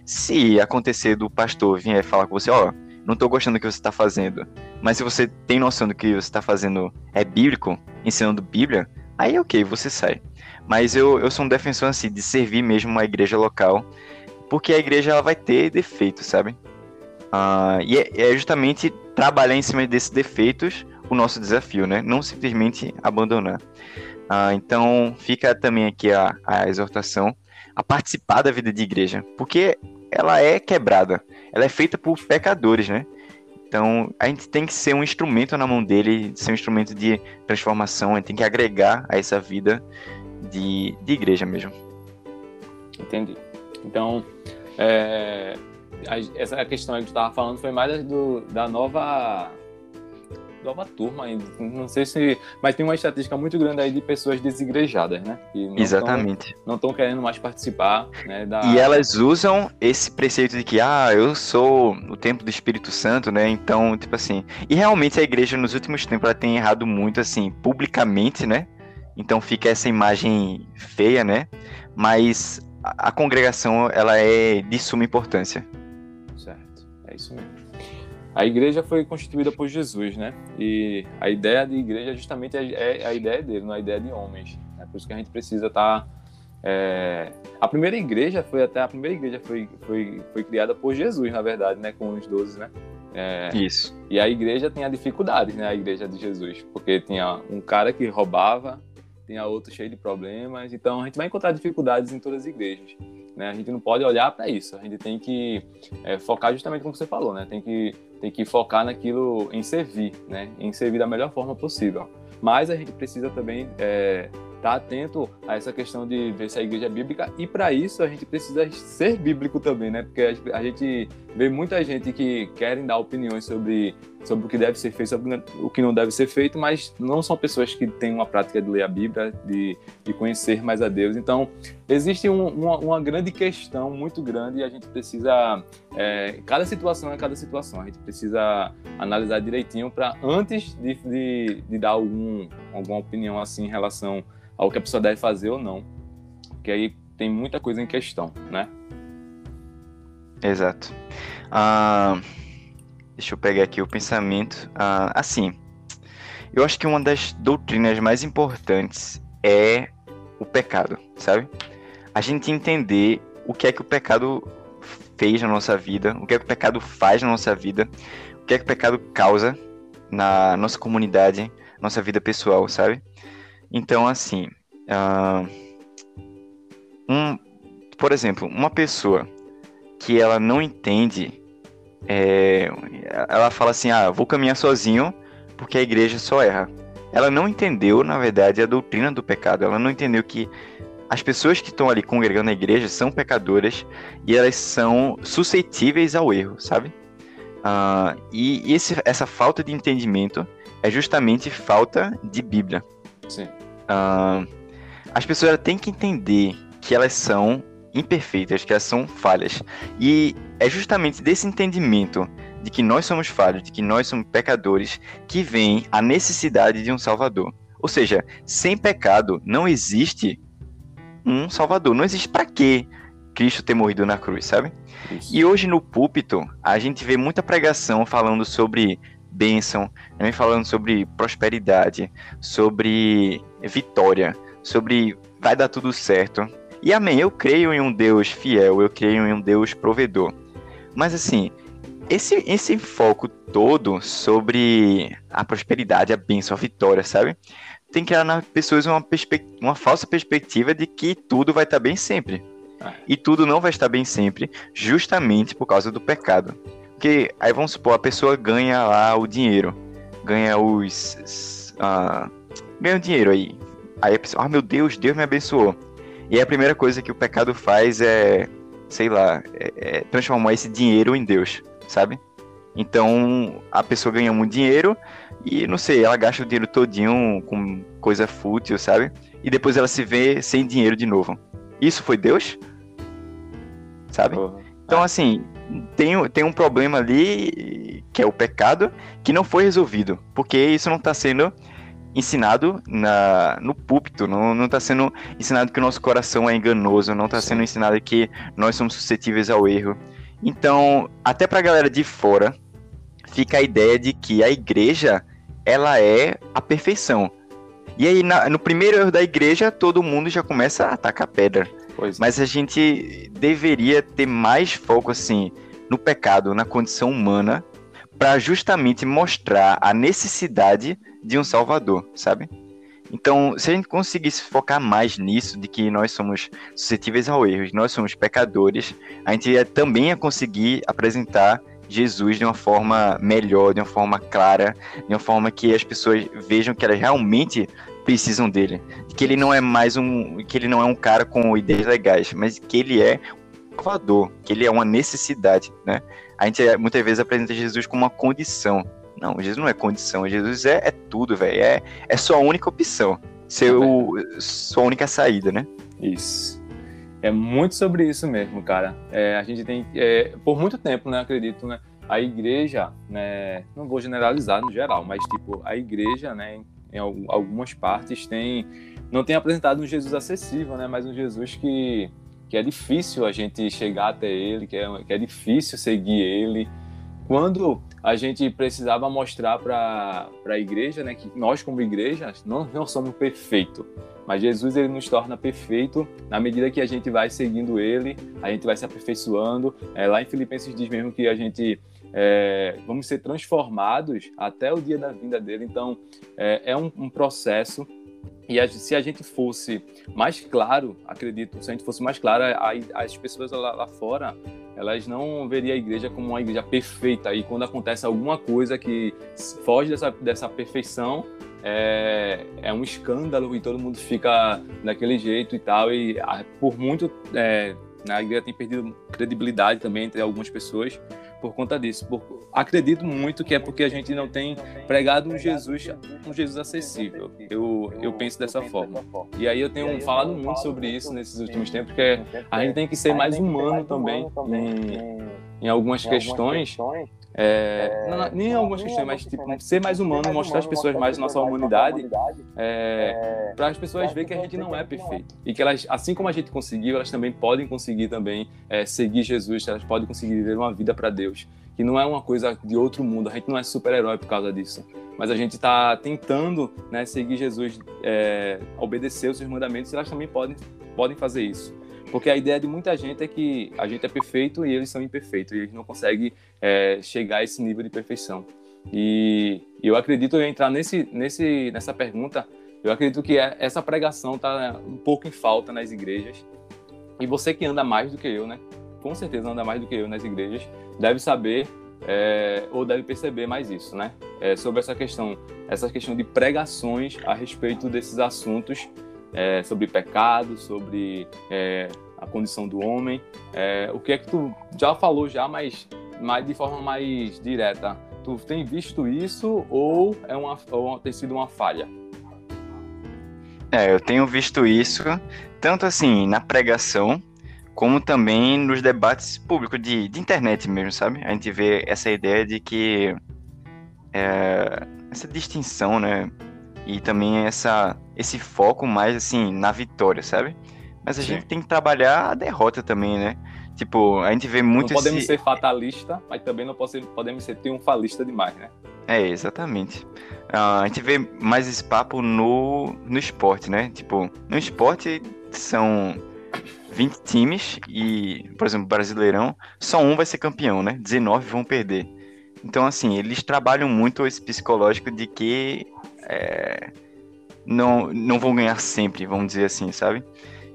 Se acontecer do pastor vir falar com você, ó, não estou gostando do que você está fazendo, mas se você tem noção do que você está fazendo é bíblico, ensinando Bíblia, aí ok, você sai. Mas eu, eu sou um defensor assim, de servir mesmo uma igreja local porque a igreja ela vai ter defeitos, sabe? Uh, e é, é, justamente trabalhar em cima desses defeitos o nosso desafio, né? Não simplesmente abandonar. Uh, então, fica também aqui a, a exortação a participar da vida de igreja, porque ela é quebrada, ela é feita por pecadores, né? Então, a gente tem que ser um instrumento na mão dele, ser um instrumento de transformação, a gente tem que agregar a essa vida de, de igreja mesmo. Entendi. Então, é, a, essa questão que tu estava falando foi mais do, da nova nova turma ainda. Não sei se. Mas tem uma estatística muito grande aí de pessoas desigrejadas, né? Não Exatamente. Tão, não estão querendo mais participar, né? Da... E elas usam esse preceito de que, ah, eu sou o templo do Espírito Santo, né? Então, tipo assim. E realmente a igreja nos últimos tempos ela tem errado muito, assim, publicamente, né? Então fica essa imagem feia, né? Mas a, a congregação, ela é de suma importância. Certo, é isso mesmo. A igreja foi constituída por Jesus, né? E a ideia de igreja justamente é, é a ideia dele, não é a ideia de homens. É por isso que a gente precisa estar. Tá, é... A primeira igreja foi até a primeira igreja foi, foi, foi criada por Jesus, na verdade, né? Com os doze, né? É... Isso. E a igreja tinha dificuldades, né? A igreja de Jesus, porque tinha um cara que roubava, tinha outro cheio de problemas. Então a gente vai encontrar dificuldades em todas as igrejas. Né? A gente não pode olhar para isso. A gente tem que é, focar justamente como você falou, né? Tem que tem que focar naquilo em servir, né? Em servir da melhor forma possível. Mas a gente precisa também é, estar tá atento a essa questão de ver se a igreja é bíblica e para isso a gente precisa ser bíblico também, né? Porque a gente vê muita gente que querem dar opiniões sobre sobre o que deve ser feito, sobre o que não deve ser feito, mas não são pessoas que têm uma prática de ler a Bíblia, de, de conhecer mais a Deus. Então, existe um, uma, uma, grande questão muito grande e a gente precisa. É, cada situação é cada situação, a gente precisa analisar direitinho para antes de, de, de, dar algum, alguma opinião assim em relação ao que a pessoa deve fazer ou não. Porque aí tem muita coisa em questão, né? Exato. Ah. Deixa eu pegar aqui o pensamento. Ah, assim, eu acho que uma das doutrinas mais importantes é o pecado, sabe? A gente entender o que é que o pecado fez na nossa vida, o que é que o pecado faz na nossa vida, o que é que o pecado causa na nossa comunidade, nossa vida pessoal, sabe? Então, assim, uh, um, por exemplo, uma pessoa que ela não entende é, ela fala assim: ah, vou caminhar sozinho porque a igreja só erra. Ela não entendeu, na verdade, a doutrina do pecado. Ela não entendeu que as pessoas que estão ali congregando na igreja são pecadoras e elas são suscetíveis ao erro, sabe? Uh, e esse, essa falta de entendimento é justamente falta de Bíblia. Sim. Uh, as pessoas têm que entender que elas são imperfeitas, que elas são falhas. E é justamente desse entendimento de que nós somos falhos, de que nós somos pecadores, que vem a necessidade de um Salvador. Ou seja, sem pecado não existe um Salvador. Não existe para quê Cristo ter morrido na cruz, sabe? Isso. E hoje no púlpito a gente vê muita pregação falando sobre bênção, também falando sobre prosperidade, sobre vitória, sobre vai dar tudo certo. E amém, eu creio em um Deus fiel, eu creio em um Deus provedor. Mas assim, esse, esse foco todo sobre a prosperidade, a bênção, a vitória, sabe? Tem que criar nas pessoas uma, uma falsa perspectiva de que tudo vai estar bem sempre. Ah. E tudo não vai estar bem sempre, justamente por causa do pecado. Porque aí vamos supor, a pessoa ganha lá o dinheiro, ganha os. Uh, ganha o dinheiro aí. Aí a pessoa, ah meu Deus, Deus me abençoou. E a primeira coisa que o pecado faz é, sei lá, é, é transformar esse dinheiro em Deus, sabe? Então a pessoa ganha muito dinheiro e não sei, ela gasta o dinheiro todinho com coisa fútil, sabe? E depois ela se vê sem dinheiro de novo. Isso foi Deus? Sabe? Então, assim, tem, tem um problema ali que é o pecado que não foi resolvido, porque isso não está sendo ensinado na, no púlpito, não está sendo ensinado que o nosso coração é enganoso, não está sendo ensinado que nós somos suscetíveis ao erro. Então, até para a galera de fora, fica a ideia de que a igreja ela é a perfeição. E aí, na, no primeiro erro da igreja, todo mundo já começa a atacar pedra. Pois. Mas a gente deveria ter mais foco, assim, no pecado, na condição humana, para justamente mostrar a necessidade de um Salvador, sabe? Então, se a gente conseguisse focar mais nisso, de que nós somos suscetíveis ao erro, nós somos pecadores, a gente ia, também ia conseguir apresentar Jesus de uma forma melhor, de uma forma clara, de uma forma que as pessoas vejam que elas realmente precisam dele, que ele não é mais um, que ele não é um cara com ideias legais, mas que ele é um salvador, que ele é uma necessidade, né? A gente muitas vezes apresenta Jesus como uma condição, Não, Jesus não é condição, Jesus é, é tudo, velho. É, é sua única opção. Seu, é sua única saída, né? Isso. É muito sobre isso mesmo, cara. É, a gente tem, é, por muito tempo, né, acredito, né, a igreja, né, não vou generalizar no geral, mas tipo, a igreja, né, em algumas partes tem não tem apresentado um Jesus acessível, né, mas um Jesus que que é difícil a gente chegar até ele, que é, que é difícil seguir ele. Quando a gente precisava mostrar para a igreja, né, que nós como igreja não, não somos perfeitos, mas Jesus ele nos torna perfeito na medida que a gente vai seguindo ele, a gente vai se aperfeiçoando. É, lá em Filipenses diz mesmo que a gente é, vamos ser transformados até o dia da vinda dele. Então é, é um, um processo e a, se a gente fosse mais claro, acredito, se a gente fosse mais claro, a, as pessoas lá, lá, fora, elas não veriam a igreja como uma igreja perfeita. E quando acontece alguma coisa que foge dessa, dessa perfeição, é, é um escândalo e todo mundo fica daquele jeito e tal. E por muito, é, a igreja tem perdido credibilidade também entre algumas pessoas por conta disso. Por, acredito muito que é porque a gente não tem pregado um Jesus, um Jesus acessível. Eu, eu penso dessa forma. E aí eu tenho falado muito sobre isso nesses últimos tempos, que a gente tem que ser mais humano também em, em algumas questões é, não, nem algumas questões, mas tipo, ser mais humano, mostrar às pessoas mais nossa humanidade, é, para as pessoas verem que a gente não é perfeito. E que elas, assim como a gente conseguiu, elas também podem conseguir também é, seguir Jesus, elas podem conseguir viver uma vida para Deus. Que não é uma coisa de outro mundo, a gente não é super-herói por causa disso. Mas a gente está tentando né, seguir Jesus, é, obedecer os seus mandamentos, e elas também podem, podem fazer isso. Porque a ideia de muita gente é que a gente é perfeito e eles são imperfeitos, e eles não conseguem é, chegar a esse nível de perfeição. E eu acredito em entrar nesse, nesse, nessa pergunta, eu acredito que é, essa pregação está um pouco em falta nas igrejas. E você que anda mais do que eu, né? Com certeza anda mais do que eu nas igrejas, deve saber é, ou deve perceber mais isso, né? É, sobre essa questão, essa questão de pregações a respeito desses assuntos é, sobre pecado, sobre é, a condição do homem. É, o que é que tu já falou já, mas, mas de forma mais direta? Tu tem visto isso ou é uma ou tem sido uma falha? É, eu tenho visto isso tanto assim na pregação como também nos debates públicos de, de internet mesmo, sabe? A gente vê essa ideia de que é, essa distinção, né? E também essa esse foco mais assim na vitória, sabe? Mas a Sim. gente tem que trabalhar a derrota também, né? Tipo, a gente vê muito. Não podemos esse... ser fatalista, mas também não podemos ser triunfalista demais, né? É, exatamente. Uh, a gente vê mais esse papo no, no esporte, né? Tipo, no esporte são 20 times e, por exemplo, Brasileirão, só um vai ser campeão, né? 19 vão perder. Então, assim, eles trabalham muito esse psicológico de que é, não, não vão ganhar sempre, vamos dizer assim, sabe?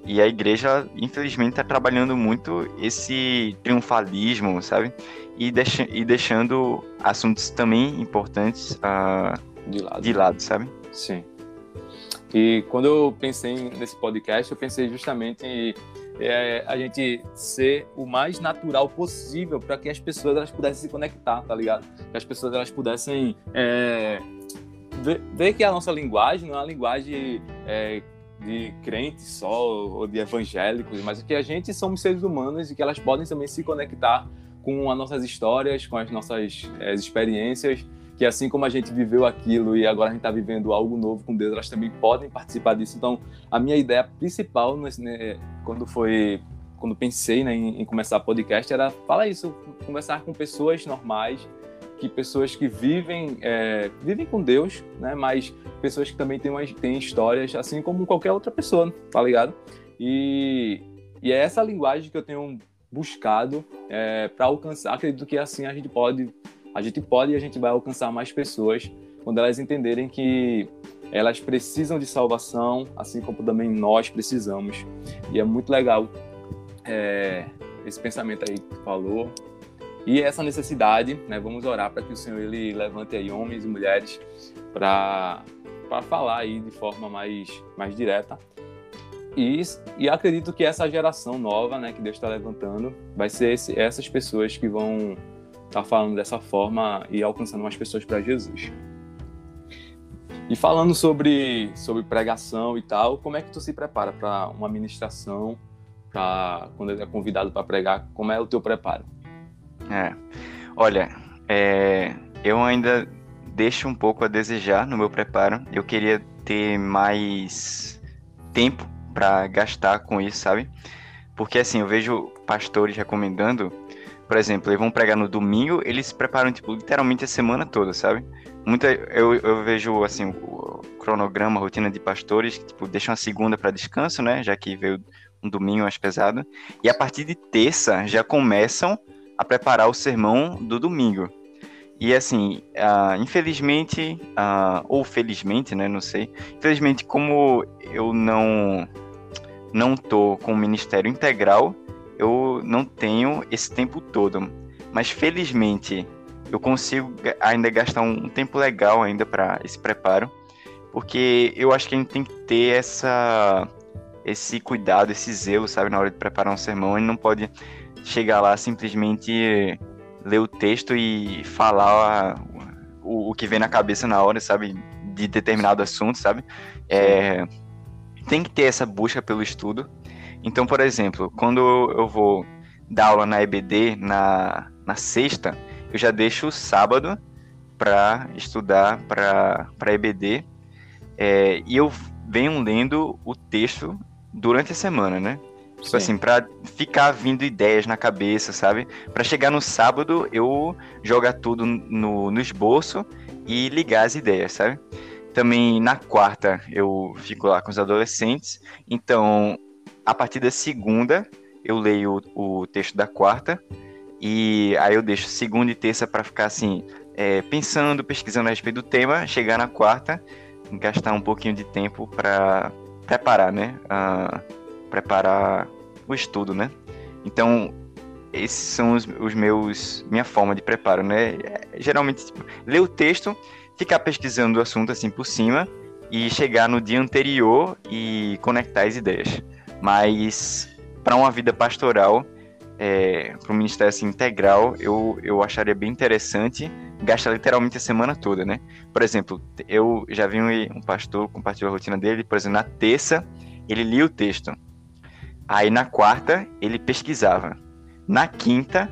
E a igreja, infelizmente, está trabalhando muito esse triunfalismo, sabe? E, deixa, e deixando assuntos também importantes uh, de, lado. de lado, sabe? Sim. E quando eu pensei nesse podcast, eu pensei justamente em é, a gente ser o mais natural possível para que as pessoas elas pudessem se conectar, tá ligado? Que as pessoas elas pudessem é, ver, que a nossa linguagem não é uma linguagem é, de crentes só ou de evangélicos, mas que a gente somos seres humanos e que elas podem também se conectar com as nossas histórias, com as nossas é, experiências, que assim como a gente viveu aquilo e agora a gente está vivendo algo novo com Deus, elas também podem participar disso. Então, a minha ideia principal né, quando foi quando pensei né, em, em começar podcast era falar isso, conversar com pessoas normais que pessoas que vivem é, vivem com Deus, né? Mas pessoas que também têm, uma, têm histórias, assim como qualquer outra pessoa, tá ligado? E, e é essa linguagem que eu tenho buscado é, para alcançar. Acredito que assim a gente pode, a gente pode e a gente vai alcançar mais pessoas quando elas entenderem que elas precisam de salvação, assim como também nós precisamos. E é muito legal é, esse pensamento aí que tu falou, e essa necessidade, né, vamos orar para que o Senhor ele levante aí homens e mulheres para para falar aí de forma mais mais direta. E, e acredito que essa geração nova, né, que Deus está levantando, vai ser esse, essas pessoas que vão tá falando dessa forma e alcançando mais pessoas para Jesus. E falando sobre, sobre pregação e tal, como é que tu se prepara para uma ministração, para quando é convidado para pregar, como é o teu preparo? É, olha, é, eu ainda deixo um pouco a desejar no meu preparo. Eu queria ter mais tempo para gastar com isso, sabe? Porque assim, eu vejo pastores recomendando, por exemplo, eles vão pregar no domingo, eles preparam tipo literalmente a semana toda, sabe? Muita eu, eu vejo assim o cronograma, a rotina de pastores que tipo deixam a segunda para descanso, né? Já que veio um domingo mais pesado, e a partir de terça já começam a preparar o sermão do domingo. E assim, uh, infelizmente, uh, ou felizmente, né, não sei. Infelizmente, como eu não não tô com o ministério integral, eu não tenho esse tempo todo. Mas felizmente, eu consigo ainda gastar um tempo legal ainda para esse preparo, porque eu acho que a gente tem que ter essa esse cuidado, esse zelo, sabe, na hora de preparar um sermão, a gente não pode chegar lá simplesmente ler o texto e falar o, o que vem na cabeça na hora, sabe? De determinado assunto, sabe? É, tem que ter essa busca pelo estudo. Então, por exemplo, quando eu vou dar aula na EBD na, na sexta, eu já deixo o sábado para estudar para EBD é, e eu venho lendo o texto durante a semana, né? Tipo assim, pra ficar vindo ideias na cabeça, sabe? Para chegar no sábado, eu jogar tudo no, no esboço e ligar as ideias, sabe? Também na quarta eu fico lá com os adolescentes. Então, a partir da segunda, eu leio o, o texto da quarta. E aí eu deixo segunda e terça para ficar assim, é, pensando, pesquisando a respeito do tema. Chegar na quarta, gastar um pouquinho de tempo para preparar, né? Uh, preparar o estudo, né? Então, esses são os, os meus minha forma de preparo, né? É, geralmente tipo, ler o texto, ficar pesquisando o assunto assim por cima e chegar no dia anterior e conectar as ideias. Mas para uma vida pastoral, é, para um ministério assim, integral, eu, eu acharia bem interessante gastar literalmente a semana toda, né? Por exemplo, eu já vi um, um pastor compartilhar a rotina dele, por exemplo, na terça ele lia o texto. Aí na quarta ele pesquisava. Na quinta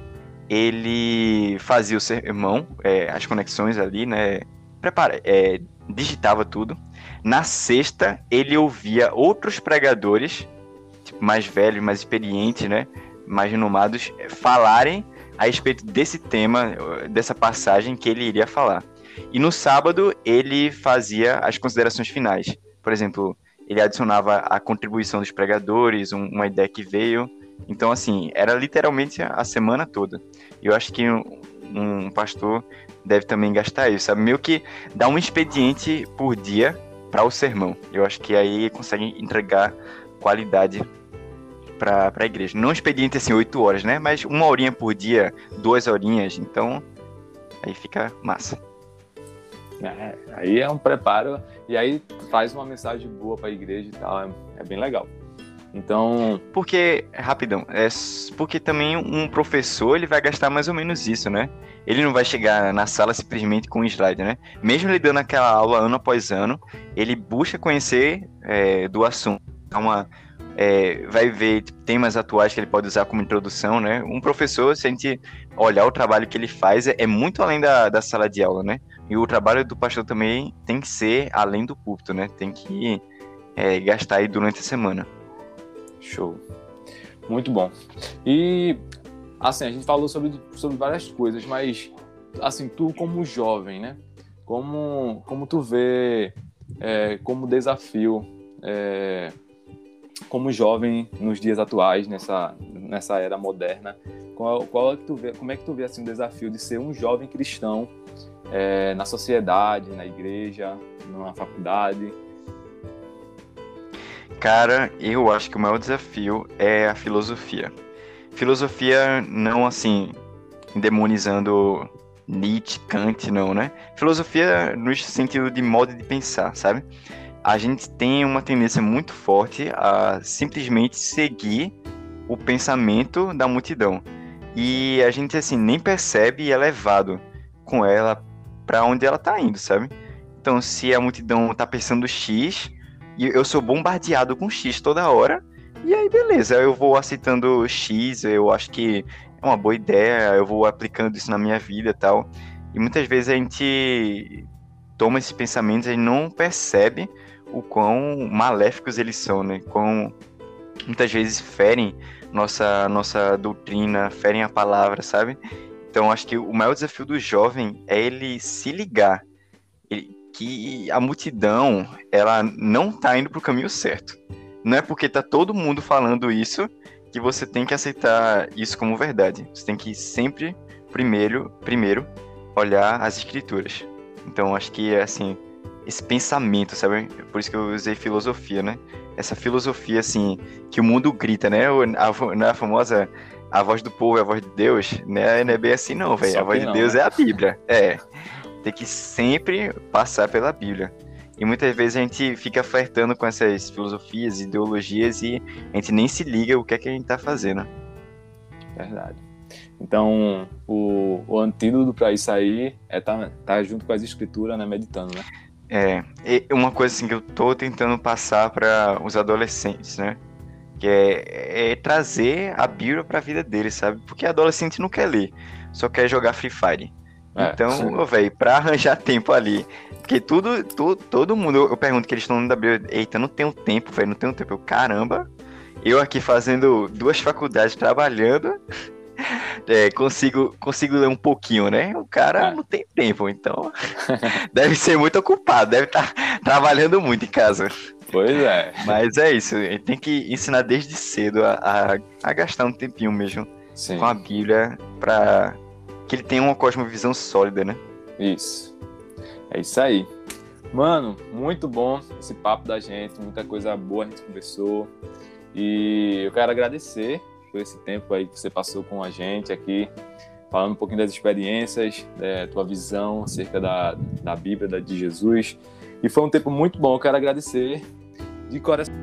ele fazia o sermão, é, as conexões ali, né? Prepara, é, digitava tudo. Na sexta ele ouvia outros pregadores, tipo, mais velhos, mais experientes, né? Mais renomados, falarem a respeito desse tema, dessa passagem que ele iria falar. E no sábado ele fazia as considerações finais. Por exemplo, ele adicionava a contribuição dos pregadores, um, uma ideia que veio. Então, assim, era literalmente a semana toda. Eu acho que um, um, pastor deve também gastar isso, sabe? Meio que dar um expediente por dia para o sermão. Eu acho que aí consegue entregar qualidade para a igreja. Não um expediente assim, oito horas, né? Mas uma horinha por dia, duas horinhas. Então, aí fica massa. É, aí é um preparo e aí faz uma mensagem boa para a igreja e tal, é, é, bem legal. Então, porque rapidão, é porque também um professor ele vai gastar mais ou menos isso, né? Ele não vai chegar na sala simplesmente com um slide, né? Mesmo ele dando aquela aula ano após ano, ele busca conhecer é, do assunto, uma é, vai ver temas atuais que ele pode usar como introdução, né? Um professor, se a gente olhar o trabalho que ele faz, é, é muito além da, da sala de aula, né? E o trabalho do pastor também tem que ser além do púlpito, né? Tem que é, gastar aí durante a semana. Show. Muito bom. E, assim, a gente falou sobre, sobre várias coisas, mas, assim, tu como jovem, né? Como, como tu vê é, como desafio, é, como jovem nos dias atuais, nessa, nessa era moderna, qual, qual é que tu vê, como é que tu vê, assim, o desafio de ser um jovem cristão é, na sociedade, na igreja, na faculdade? Cara, eu acho que o maior desafio é a filosofia. Filosofia não assim, demonizando Nietzsche, Kant, não, né? Filosofia no sentido de modo de pensar, sabe? A gente tem uma tendência muito forte a simplesmente seguir o pensamento da multidão. e a gente assim nem percebe e é levado com ela para onde ela tá indo, sabe? Então, se a multidão tá pensando X e eu sou bombardeado com X toda hora, e aí beleza, eu vou aceitando X, eu acho que é uma boa ideia, eu vou aplicando isso na minha vida e tal. E muitas vezes a gente toma esses pensamentos e não percebe o quão maléficos eles são, né? Quão muitas vezes ferem nossa, nossa doutrina, ferem a palavra, sabe? Então, acho que o maior desafio do jovem é ele se ligar ele, que a multidão, ela não tá indo pro caminho certo. Não é porque tá todo mundo falando isso que você tem que aceitar isso como verdade. Você tem que sempre, primeiro, primeiro olhar as escrituras. Então, acho que, assim, esse pensamento, sabe? Por isso que eu usei filosofia, né? essa filosofia assim que o mundo grita, né? A, a famosa a voz do povo é a voz de Deus, né? Não é bem assim não, velho. A voz não, de Deus né? é a Bíblia. É. Tem que sempre passar pela Bíblia. E muitas vezes a gente fica flertando com essas filosofias, ideologias e a gente nem se liga o que é que a gente tá fazendo. Verdade. Então, o, o antídoto para isso aí é estar tá, tá junto com as escrituras, né? Meditando, né? É, uma coisa assim que eu tô tentando passar para os adolescentes, né? Que é, é trazer a Bíblia para a vida deles, sabe? Porque adolescente não quer ler, só quer jogar Free Fire. É, então, velho, pra arranjar tempo ali. Porque tudo, tudo todo mundo, eu, eu pergunto que eles estão da Bíblia, eita, não tenho tempo, velho, não tenho tempo. Eu, caramba, eu aqui fazendo duas faculdades trabalhando, é, consigo, consigo ler um pouquinho, né? O cara é. não tem tempo, então deve ser muito ocupado, deve estar tá trabalhando muito em casa. Pois é. Mas é isso, ele tem que ensinar desde cedo a, a, a gastar um tempinho mesmo Sim. com a Bíblia para que ele tenha uma cosmovisão sólida, né? Isso. É isso aí. Mano, muito bom esse papo da gente, muita coisa boa a gente conversou. E eu quero agradecer por esse tempo aí que você passou com a gente aqui, falando um pouquinho das experiências, da tua visão acerca da, da Bíblia, da, de Jesus. E foi um tempo muito bom, eu quero agradecer de coração.